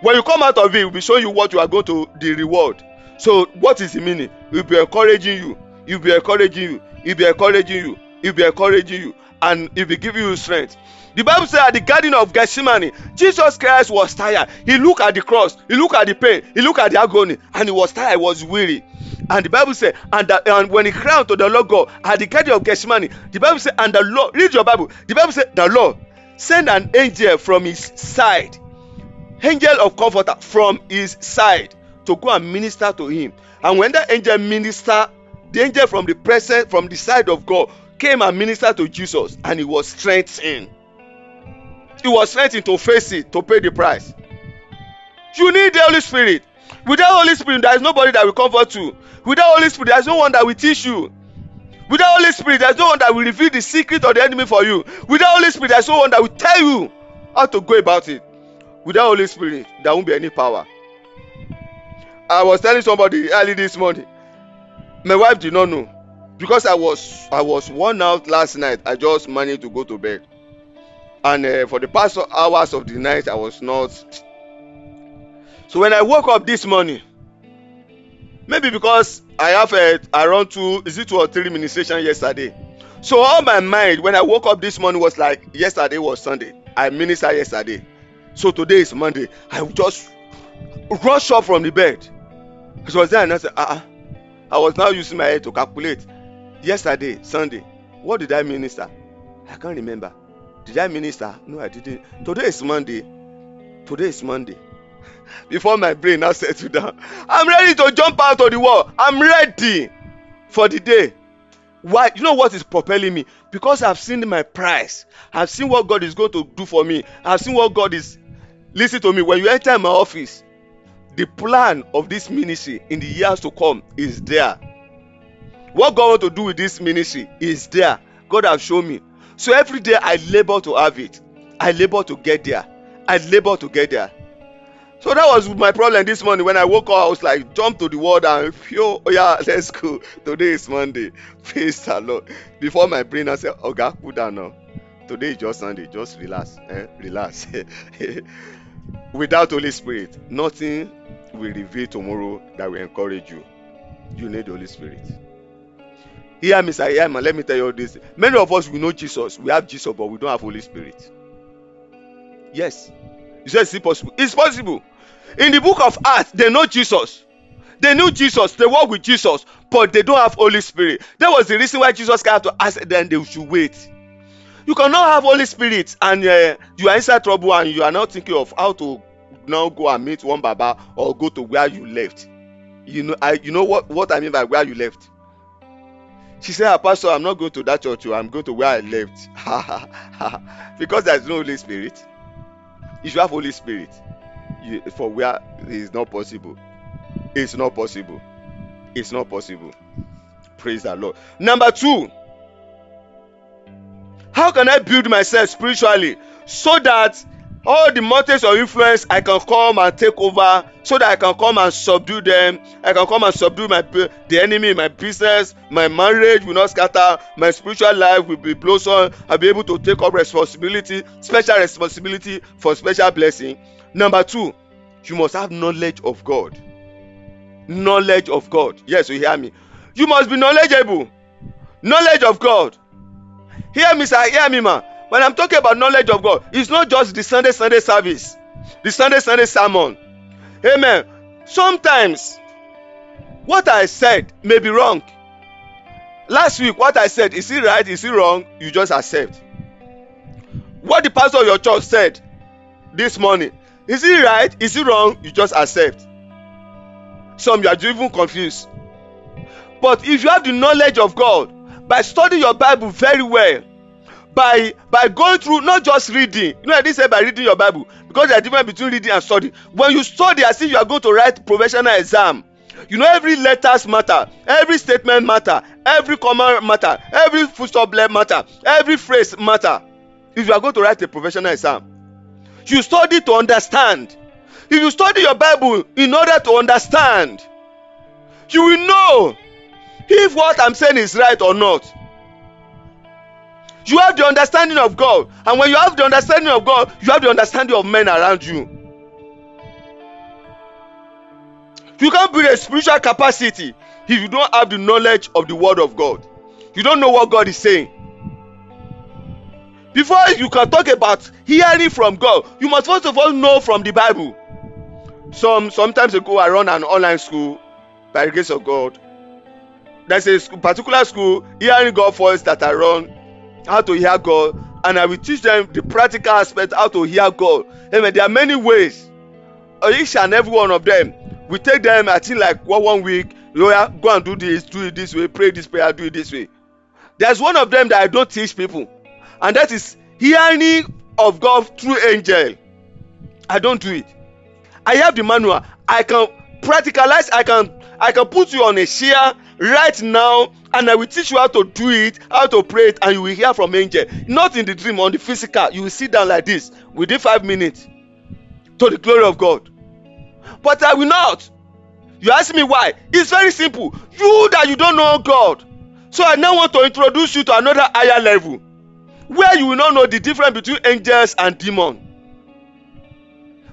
When you come out of it he will be showing you what you are going to the reward. So what is the meaning? He will be encouraging you he will be encouraging you he will be encouraging you he will be encouraging you and he will be giving you strength the bible says at the garden of gethsemane jesus christ was tired. He look at the cross he look at the pain he look at the agony and he was tired he was weary. And the bible says, and, and when he cried unto the lord god at the garden of gethsemane the bible says, and the lord read your bible. The bible says, the lord send an angel from his side angel of comforter from his side to go and minister to him. And when that angel minister the angel from the presence from the side of god came and ministered to jesus and he was strengthened he was strengthened to face it to pay the price. You need the holy spirit. Without holy spirit there is nobody that will comfort you without holy spirit there is no one that will teach you. Without holy spirit there is no one that will reveal the secret of the enemy for you. Without holy spirit there is no one that will tell you how to go about it. Without holy spirit there won't be any power. I was telling somebody early this morning. My wife did not know. Because i was i was worn out last night. I just managed to go to bed and uh, for the past hours of the night i was not. So when i woke up this morning maybe because i have a around two is it two or three ministration yesterday? So all my mind when i woke up this morning was like yesterday was sunday. I minister yesterday. So today is monday. I just rush up from the bed. I was there and i said ah uh-uh. i was now using my head to calculate. Yesterday sunday what did i minister? I can't remember did i minister no i didn't. Today is monday. Today is monday. Before my brain now settle down i'm ready to jump out of the wall i'm ready for the day. Why? You know what is propelling me? Because i've seen my price. I've seen what god is going to do for me. I've seen what god is listen to me when you enter my office the plan of this ministry in the years to come is there. What god want to do with this ministry is there. God have shown me so every day i labour to have it. I labour to get there. I labour to get there. So that was my problem this morning. When i woke up i was like jump to the word and yo oh yeah let's go. Today is monday. Praise the lord. Before my brain i said, oh God, put down now. Today is just sunday. Just relax eh? relax. Without holy spirit nothing will reveal tomorrow that will encourage you. You need Holy Spirit. Hear me, sir. Hear me. Let me tell you this. Many of us we know Jesus. We have Jesus, but we don't have Holy Spirit. Yes. You said it's possible. It's possible. In the book of Acts, they know Jesus. They knew Jesus. They walk with Jesus, but they don't have Holy Spirit. That was the reason why Jesus came to ask them they should wait. You cannot have Holy Spirit and uh, you are inside trouble and you are not thinking of how to now go and meet one Baba or go to where you left. You know, I you know what what I mean by where you left. She said, ah, Pastor, I'm not going to that church. oh, I'm going to where I left. because there's no Holy Spirit. If you have Holy Spirit, you, for where it is not possible. It's not possible. It's not possible. Praise the Lord. Number two, how can I build myself spiritually so that all the mountains of influence I can come and take over so that I can come and subdue them. I can come and subdue my the enemy my business, my marriage will not scatter, my spiritual life will be blossom. I'll be able to take up responsibility, special responsibility for special blessing. Number two, you must have knowledge of God. Knowledge of God. Yes, you hear me. You must be knowledgeable. Knowledge of God. Hear me, sir. Hear me, man. When I'm talking about knowledge of God, it's not just the Sunday Sunday service, the Sunday Sunday sermon. Amen. Sometimes what I said may be wrong. Last week, what I said, is it right? Is it wrong? You just accept. What the pastor of your church said this morning, is it right? Is it wrong? You just accept. Some you are even confused. But if you have the knowledge of God, by studying your Bible very well, by by going through not just reading. You know i didn't say by reading your bible because there's a difference between reading and study. When you study as if you are going to write professional exam you know every letters matter every statement matter every comma matter every full stop matter every phrase matter. If you are going to write a professional exam you study to understand. If you study your bible in order to understand you will know if what i'm saying is right or not you have the understanding of God. And when you have the understanding of God, you have the understanding of men around you. You can't build a spiritual capacity if you don't have the knowledge of the Word of God. You don't know what God is saying. Before you can talk about hearing from God, you must first of all know from the Bible. Some sometimes ago, I run an online school by the grace of God. There's a school, particular school, hearing God voice that I run how to hear God, and I will teach them the practical aspect how to hear God. Amen. There are many ways. Uh, each and every one of them, we take them. I think like one one week. Lawyer, go and do this, do it this way, pray this prayer, do it this way. There's one of them that I don't teach people, and that is hearing of God through angel. I don't do it. I have the manual. I can practicalize. I can I can put you on a chair right now and I will teach you how to do it, how to pray it, and you will hear from angel. Not in the dream, on the physical. You will sit down like this within five minutes to the glory of God. But I will not. You ask me why? It's very simple. You that you don't know God. So I now want to introduce you to another higher level where you will not know the difference between angels and demons.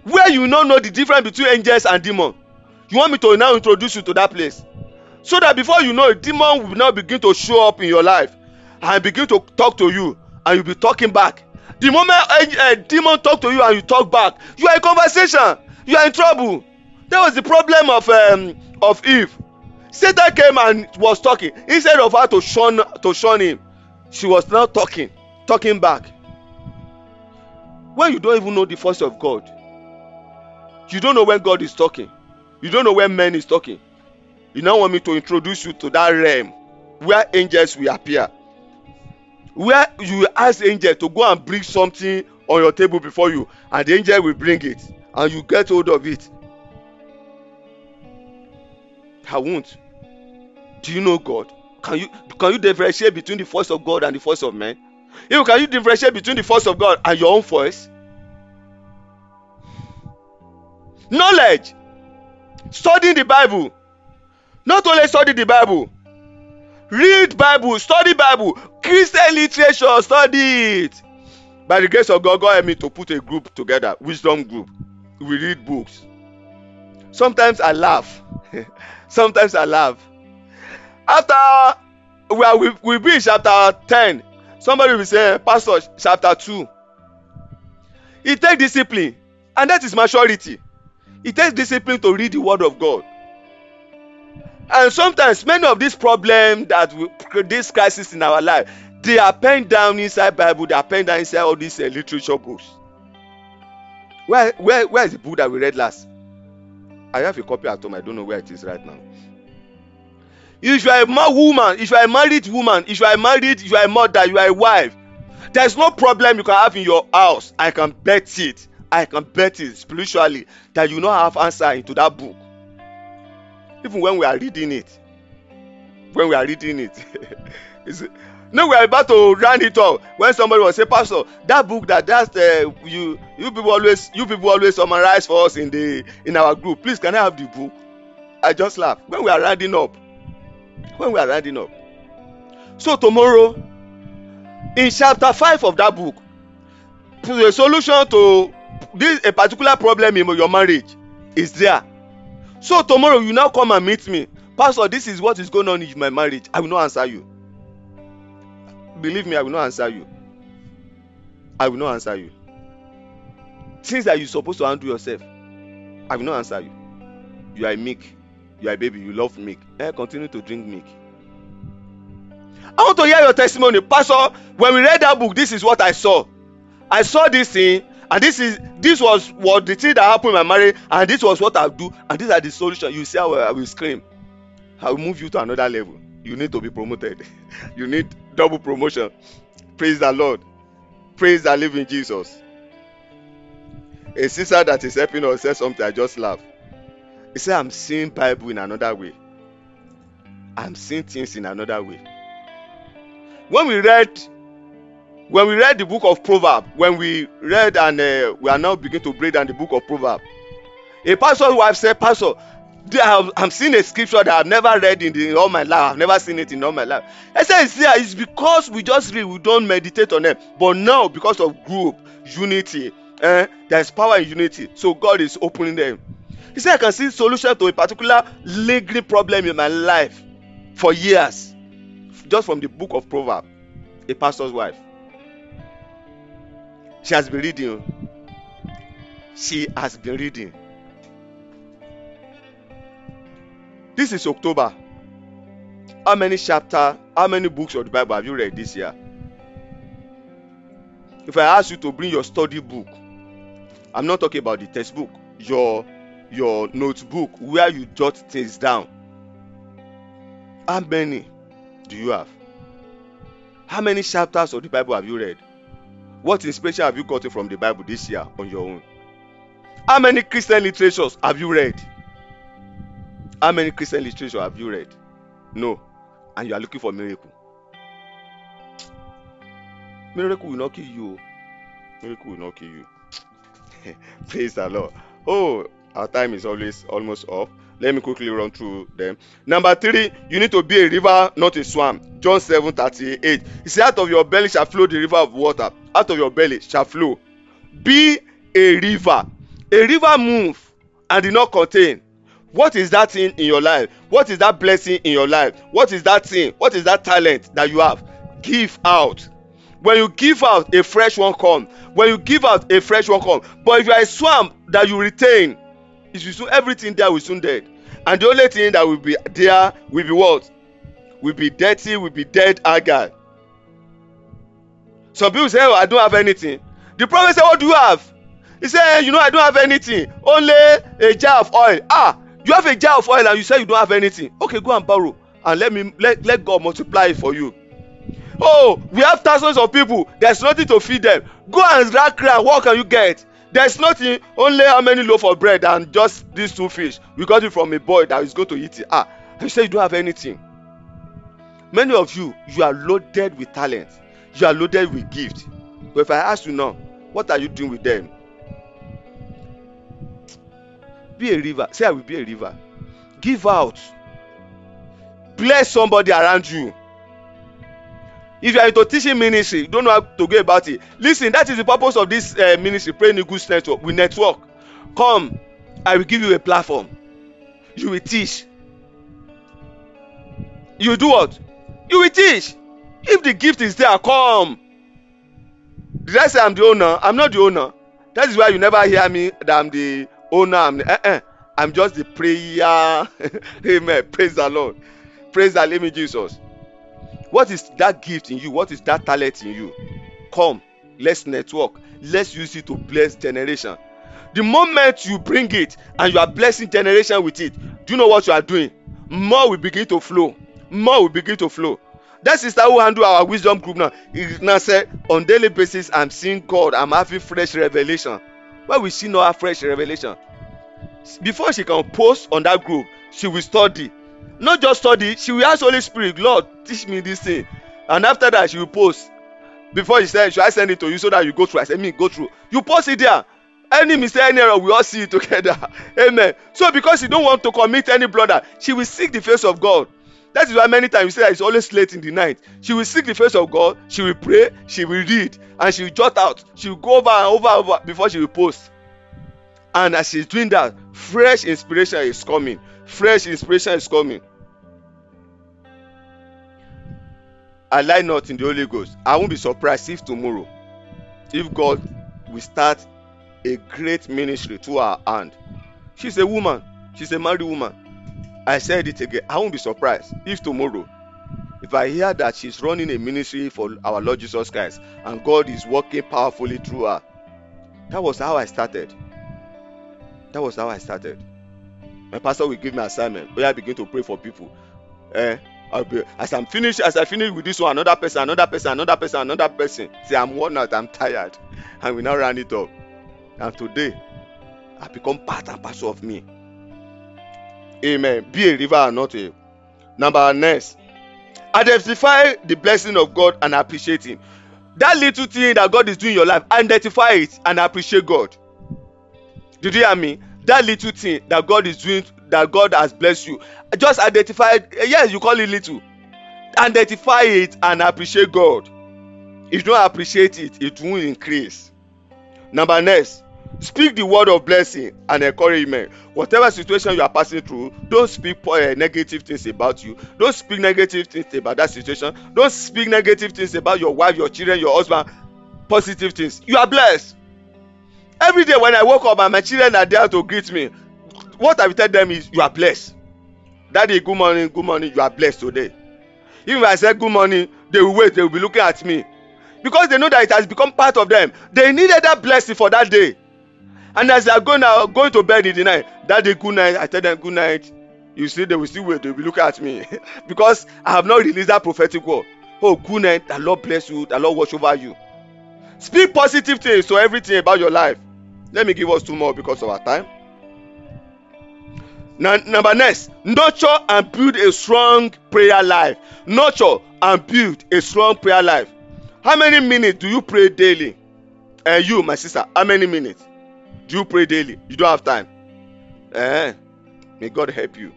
Where you will not know the difference between angels and demons. You want me to now introduce you to that place? So that before you know it demon will now begin to show up in your life and begin to talk to you and you'll be talking back. The moment a, a demon talk to you and you talk back you are in conversation you are in trouble. That was the problem of um, of eve. Satan came and was talking. Instead of her to shun to shun him she was now talking talking back. When you don't even know the voice of god you don't know when god is talking. You don't know when man is talking you now want me to introduce you to that realm where angels will appear. Where you ask angel to go and bring something on your table before you and the angel will bring it and you get hold of it. I won't. Do you know god? Can you can you differentiate between the voice of god and the voice of man even can you differentiate between the voice of god and your own voice knowledge. Studying the bible not only study the bible read bible study bible christian literature study it. By the grace of god god help me to put a group together wisdom group. We read books. Sometimes i laugh. Sometimes i laugh. After we are we, we be in chapter ten. Somebody will say pastor chapter two. E take discipline and that is maturity. E take discipline to read the word of god and sometimes many of these problems that we this crisis in our life they are penned down inside bible they are penned down inside all these uh, literature books. Where where where is the book that we read last? I have a copy at home i don't know where it is right now. If you are a ma woman if you are a married woman if you are married you are a mother you are a wife there is no problem you can have in your house. I can bet it i can bet it spiritually that you no have answer into that book even when we are reading it. When we are reading it. No we are about to round it up. When somebody was say pastor that book that that uh, you you people always you people always summarize for us in the in our group. Please can i have the book? I just laugh. When we are rounding up when we are rounding up. So tomorrow in chapter five of that book the solution to this a particular problem in your marriage is there so tomorrow you now come and meet me. Pastor this is what is going on in my marriage. I will not answer you. Believe me i will not answer you. I will not answer you. Things that you supposed to handle yourself i will not answer you. You are a you are a baby. You love milk eh continue to drink milk i want to hear your testimony. Pastor when we read that book this is what i saw. I saw this thing and this is this was what the thing that happened in my marriage and this was what i do and these are the solution you see how i will scream. I will move you to another level. You need to be promoted. You need double promotion. Praise the lord. Praise the living jesus. A sister that is helping us said something i just laugh. He said i'm seeing bible in another way. I'm seeing things in another way. When we read when we read the book of proverb when we read and uh, we are now beginning to break down the book of proverb a pastor's wife said pastor i'm seeing a scripture that i've never read in, the, in all my life. I've never seen it in all my life. I said it's there it's because we just read we don't meditate on them. But now because of group unity eh, there's power in unity. So god is opening them. He said i can see solution to a particular lingering problem in my life for years. Just from the book of proverb a pastor's wife she has been reading. She has been reading. This is october. How many chapter how many books of the bible have you read this year? If i ask you to bring your study book i'm not talking about the textbook your your notebook where you jot things down. How many do you have? How many chapters of the bible have you read what inspiration have you gotten from the bible this year on your own? How many christian literatures have you read? How many christian literature have you read? No. And you are looking for miracle. Miracle will not kill you. Miracle will not kill you. Praise the lord. Oh our time is always almost up let me quickly run through them. Number three you need to be a river not a swamp john seven thirty-eight. He say out of your belly shall flow the river of water. Out of your belly shall flow. Be a river. A river move and did not contain. What is that thing in your life? What is that blessing in your life? What is that thing? What is that talent that you have? Give out. When you give out a fresh one come. When you give out a fresh one come. But if you are a swamp that you retain it will soon everything there will soon dead and the only thing that will be there will be what? Will be dirty will be dead agar some people say oh i don't have anything. The prophet say what do you have? He say you know i don't have anything. Only a jar of oil. Ah you have a jar of oil and you say you don't have anything. Okay go and borrow and let me let, let god multiply it for you. Oh we have thousands of people. There's nothing to feed them. Go and rack ground what can you get there's nothing only how many loaf of bread and just these two fish we got it from a boy that is going to eat it. Ah and you say you don't have anything. Many of you you are loaded with talent. You are loaded with gift. But if i ask you now what are you doing with them? Be a river. Say i will be a river. Give out. Bless somebody around you if you are into teaching ministry you don't know how to go about it. Lis ten that is the purpose of this uh, ministry praying eagles network we network. Come i will give you a platform. You will teach. You do what? You will teach. If the gift is there come. Did i say i'm the owner? I'm not the owner. That is why you never hear me that i'm the owner. I'm the, i'm just the prayer. Amen. Praise the lord. Praise the living jesus what is that gift in you? What is that talent in you? Come let's network. Let's use it to bless generation. The moment you bring it and you are blessing generation with it do you know what you are doing? More will begin to flow. More will begin to flow. That sister who handle our wisdom group now now say on daily basis i'm seeing god. I'm having fresh revelation. Why we see have fresh revelation? Before she can post on that group she will study not just study. She will ask holy spirit lord teach me this thing. And after that she will post. Before she say should i send it to you so that you go through? I say me go through. You post it there. Any mistake any error we all see it together. Amen. So because she don't want to commit any blunder she will seek the face of god. That is why many times you say that it's always late in the night. She will seek the face of god she will pray she will read and she will jot out. She will go over and over and over before she will post. And as she's doing that fresh inspiration is coming. Fresh inspiration is coming i lie not in the holy ghost. I won't be surprised if tomorrow if god will start a great ministry to her hand. She's a woman. She's a married woman. I said it again. I won't be surprised if tomorrow if i hear that she's running a ministry for our lord jesus christ and god is working powerfully through her. That was how i started. That was how i started. My pastor will give me assignment. Where i begin to pray for people. Eh as i'm finished as i finish with this one another person another person another person another person. Say i'm worn out i'm tired. And we now round it up. And today i become part and parcel of me. Amen. Be a river and not a number next. Identify the blessing of god and appreciate him. That little thing that god is doing in your life identify it and appreciate god. Did you hear me? That little thing that god is doing that god has blessed you. Just identify it yes you call it little. Identify it and appreciate god. If you don't appreciate it it won't increase. Number next speak the word of blessing and encouragement. Whatever situation you are passing through don't speak uh, negative things about you. Don't speak negative things about that situation. Don't speak negative things about your wife your children your husband. Positive things. You are blessed. Every day when i woke up and my children are there to greet me what i will tell them is you are blessed. Daddy good morning good morning you are blessed today. Even if i say good morning they will wait they will be looking at me. Because they know that it has become part of them. They needed that blessing for that day. And as they are going out going to bed in the night day good night. I tell them good night. You see they will still wait they will be looking at me. Because i have not released that prophetic word. Oh good night. The lord bless you. The lord watch over you. Speak positive things to everything about your life. Let me give us two more because of our time number next nurture and build a strong prayer life. Nurture and build a strong prayer life. How many minutes do you pray daily? And uh, you my sister how many minutes do you pray daily? You don't have time. Eh may god help you.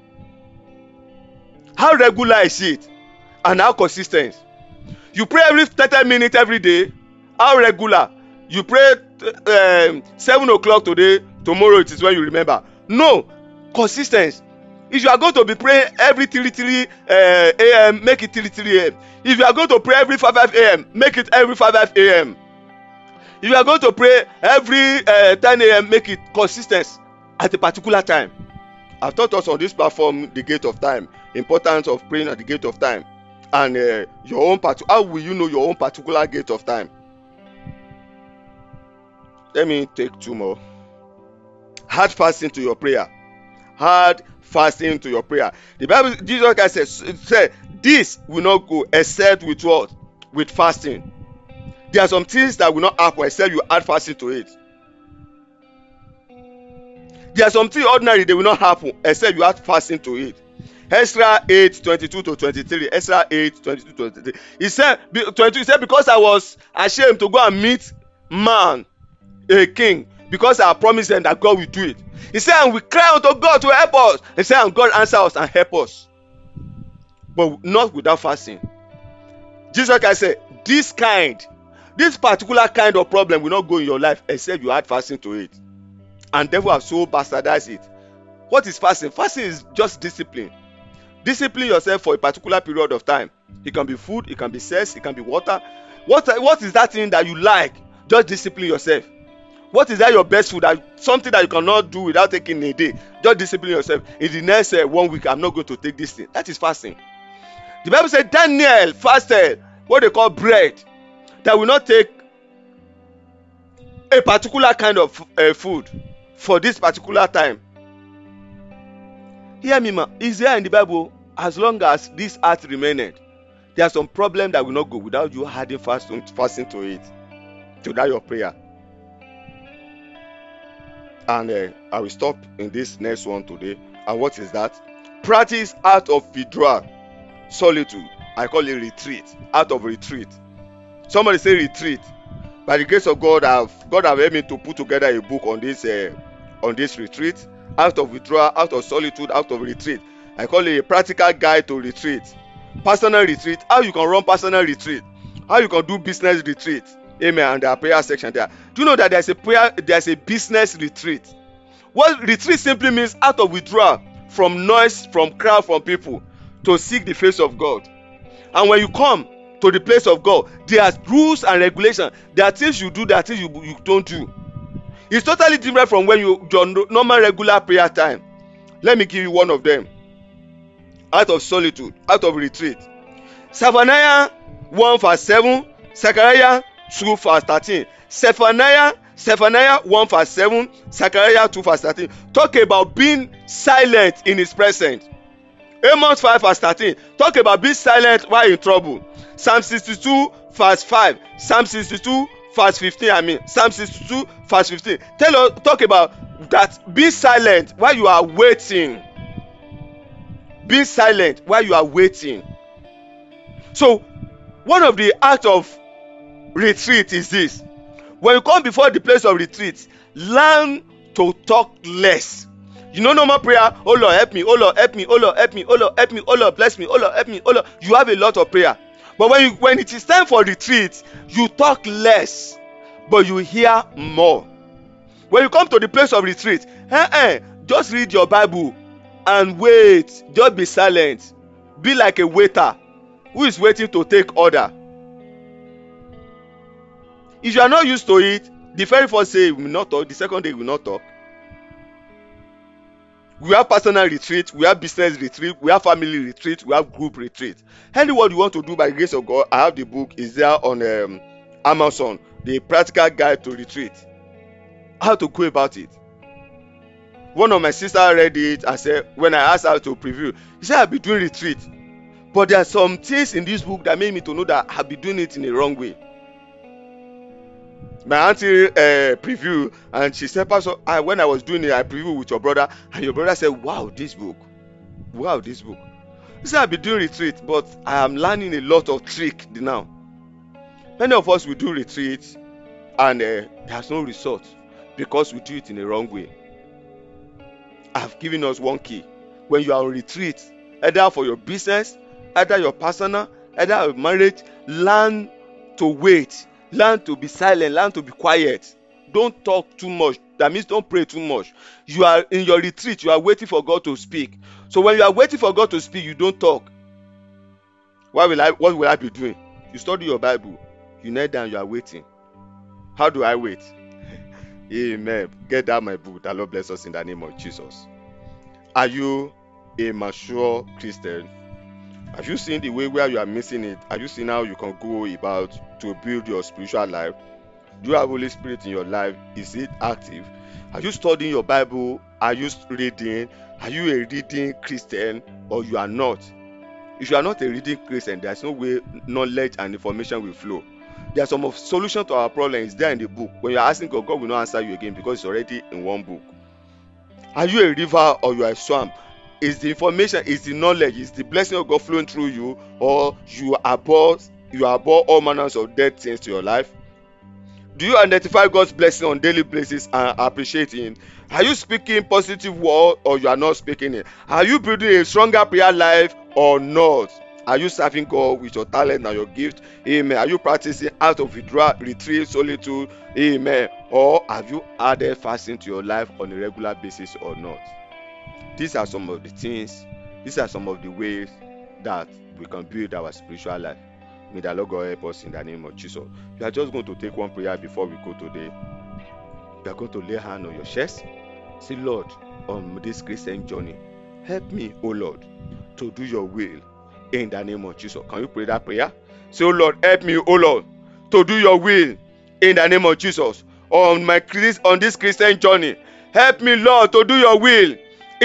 How regular is it? And how consistent? you pray every thirty minutes every day. How regular? You pray um, seven o'clock today tomorrow it is when you remember. No consis ten t if you are going to be praying every three three uh, a.m make it three three a.m if you are going to pray every five five a.m make it every five five a.m if you are going to pray every uh, ten a.m make it consis ten t at a particular time. I taught us on this platform the gate of time importance of praying at the gate of time and uh, your own part how will you know your own particular gate of time? Let me take two more. Hard fasting to your prayer hard fasting to your prayer. The bible jesus christ said say this will not go except with what? With fasting. There are some things that will not happen except you add fasting to it. There are some things ordinary they will not happen except you add fasting to it. Ezra 8 22 to 23 Ezra 8 22 to 23 he said 22 he said because i was ashamed to go and meet man a king because i promised them that god will do it. He said and we cry unto god to help us. He said and god answer us and help us. But not without fasting. Jesus christ said this kind this particular kind of problem will not go in your life except you add fasting to it. And devil have so bastardized it. What is fasting? Fasting is just discipline. Discipline yourself for a particular period of time. It can be food it can be sex it can be water. What what is that thing that you like? Just discipline yourself what is that your best food? That something that you cannot do without taking a day. Just discipline yourself. In the next uh, one week i'm not going to take this thing. That is fasting. The bible say daniel fasted what they call bread that will not take a particular kind of uh, food for this particular time. Hear me ma. Is there in the bible. As long as this earth remained there are some problem that will not go without you adding fasting fasting to it. To that your prayer and uh, i will stop in this next one today. And what is that? Practice out of withdrawal. Solitude. I call it retreat. Out of retreat. Somebody say retreat. By the grace of god have god have helped me to put together a book on this uh, on this retreat. Out of withdrawal out of solitude out of retreat. I call it a practical guide to retreat. Personal retreat. How you can run personal retreat? How you can do business retreat amen. And their prayer section there. Do you know that there's a prayer there's a business retreat? What retreat simply means out of withdrawal from noise from crowd from people to seek the face of god. And when you come to the place of god there are rules and regulations. There are things you do there are things you, you don't do. It's totally different from when you your normal regular prayer time. Let me give you one of them. Out of solitude out of retreat. Zephaniah one verse seven zechariah two verse thirteen. Zephaniah zephaniah one verse seven zechariah two verse thirteen. Talk about being silent in his presence. Amos five verse thirteen. Talk about being silent while in trouble. Psalm sixty-two verse five. Psalm sixty-two verse fifteen i mean. Psalm sixty-two verse fifteen. Tell us talk about that be silent while you are waiting. Be silent while you are waiting. So one of the act of retreat is this. When you come before the place of retreat learn to talk less. You know normal prayer oh lord help me oh lord help me oh lord help me oh lord help me oh lord bless me oh lord help me oh lord. You have a lot of prayer. But when you when it is time for retreat you talk less but you hear more. When you come to the place of retreat eh eh just read your bible and wait. Just be silent. Be like a waiter who is waiting to take order if you are not used to it the very first day we will not talk the second day we will not talk. We have personal retreat we have business retreat we have family retreat we have group retreat. Anyone you want to do by grace of god i have the book is there on um, amazon the practical guide to retreat. How to go about it. One of my sister read it and said when i asked her to preview she said i be doing retreat. But there are some things in this book that made me to know that i be doing it in the wrong way my auntie uh, preview and she said pastor I, when i was doing it i preview with your brother and your brother said wow this book wow this book. He said i be doing retreat but i am learning a lot of trick now. Many of us we do retreat and uh, there's no result because we do it in the wrong way. I've given us one key. When you are on retreat either for your business either your personal either your marriage learn to wait learn to be silent learn to be quiet. Don't talk too much that means don't pray too much. You are in your retreat you are waiting for god to speak. So when you are waiting for god to speak you don't talk. What will i what will i be doing? You study your bible you kneel down you are waiting. How do i wait? Amen. Get that my book that lord bless us in the name of jesus. Are you a mature christian have you seen the way where you are missing it? Have you seen how you can go about to build your spiritual life? Do you have holy spirit in your life? Is it active? Are you studying your bible? Are you reading? Are you a reading christian or you are not? If you are not a reading christian there is no way knowledge and information will flow. There are some of solution to our problem. Is there in the book. When you are asking god god will not answer you again because it's already in one book. Are you a river or you are a swamp is the information is the knowledge is the blessing of god flowing through you or you abhor you abhor all manners of dead things to your life? Do you identify god's blessing on daily basis and appreciate it are you speaking positive word or you are not speaking it? Are you building a stronger prayer life or not? Are you serving god with your talent and your gift? Amen. Are you practicing out of withdrawal retreat solitude? Amen. Or have you added fasting to your life on a regular basis or not these are some of the things these are some of the ways that we can build our spiritual life. May the lord god help us in the name of jesus. We are just going to take one prayer before we go today. You are going to lay hand on your chest. Say lord on this christian journey help me o lord to do your will in the name of jesus. Can you pray that prayer? Say o lord help me o lord to do your will in the name of jesus. On my on this christian journey help me lord to do your will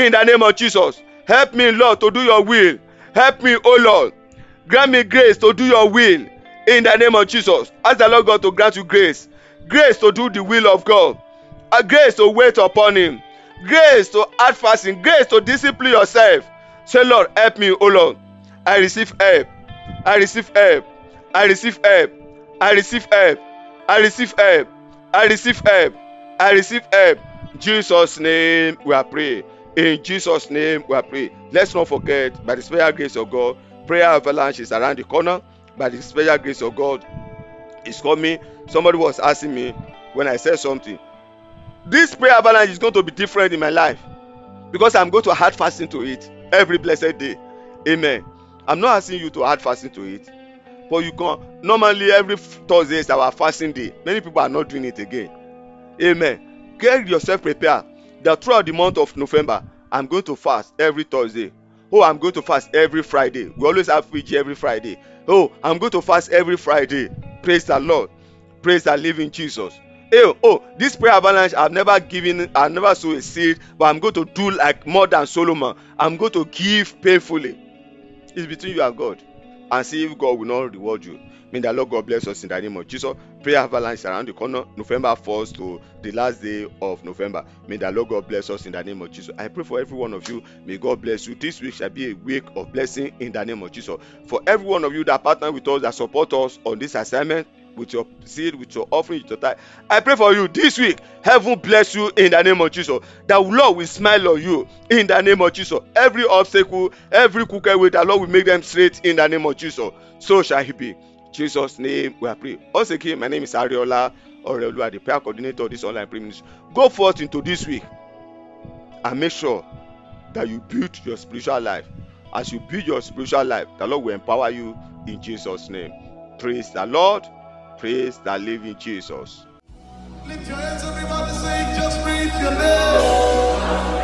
in the name of jesus help me lord to do your will. Help me o lord. Grant me grace to do your will. In the name of jesus ask the lord god to grant you grace. Grace to do the will of god. A grace to wait upon him. Grace to add fasting grace to discipline yourself. Say lord help me o lord. I receive help. I receive help. I receive help. I receive help. I receive help. I receive help. I receive help. Jesus name we are pray in jesus name we pray let's not forget by the special grace of god prayer avalanche is around the corner. By the special grace of god it's coming. Somebody was asking me when i said something. This prayer avalanche is going to be different in my life because i'm going to add fasting to it every blessed day. Amen. I'm not asking you to add fasting to it but you can. Normally every thursday is our fasting day. Many people are not doing it again. Amen. Get yourself prepared that throughout the month of november i'm going to fast every thursday. Oh i'm going to fast every friday. We always have pg every friday. Oh i'm going to fast every friday. Praise the lord. Praise the living jesus. Hey oh this prayer avalanche i've never given i've never sow a seed but i'm going to do like more than solomon. I'm going to give painfully. It's between you and god and see if god will not reward you. May the lord god bless us in the name of jesus. Prayer avalanche around the corner november 1st to the last day of november. May the lord god bless us in the name of jesus. I pray for every one of you. May god bless you. This week shall be a week of blessing in the name of jesus. For every one of you that partner with us that support us on this assignment with your seed with your offering with your tithe. I pray for you this week. Heaven bless you in the name of jesus. That lord will smile on you in the name of jesus. Every obstacle every crooked way the lord will make them straight in the name of jesus. So shall he be. Jesus name we are praying. Once again my name is ariola oreolua the prayer coordinator of this online prayer ministry. Go forth into this week and make sure that you build your spiritual life. As you build your spiritual life the lord will empower you in jesus name. Praise the lord praise that live in jesus Lift your hands, everybody, say, just your name.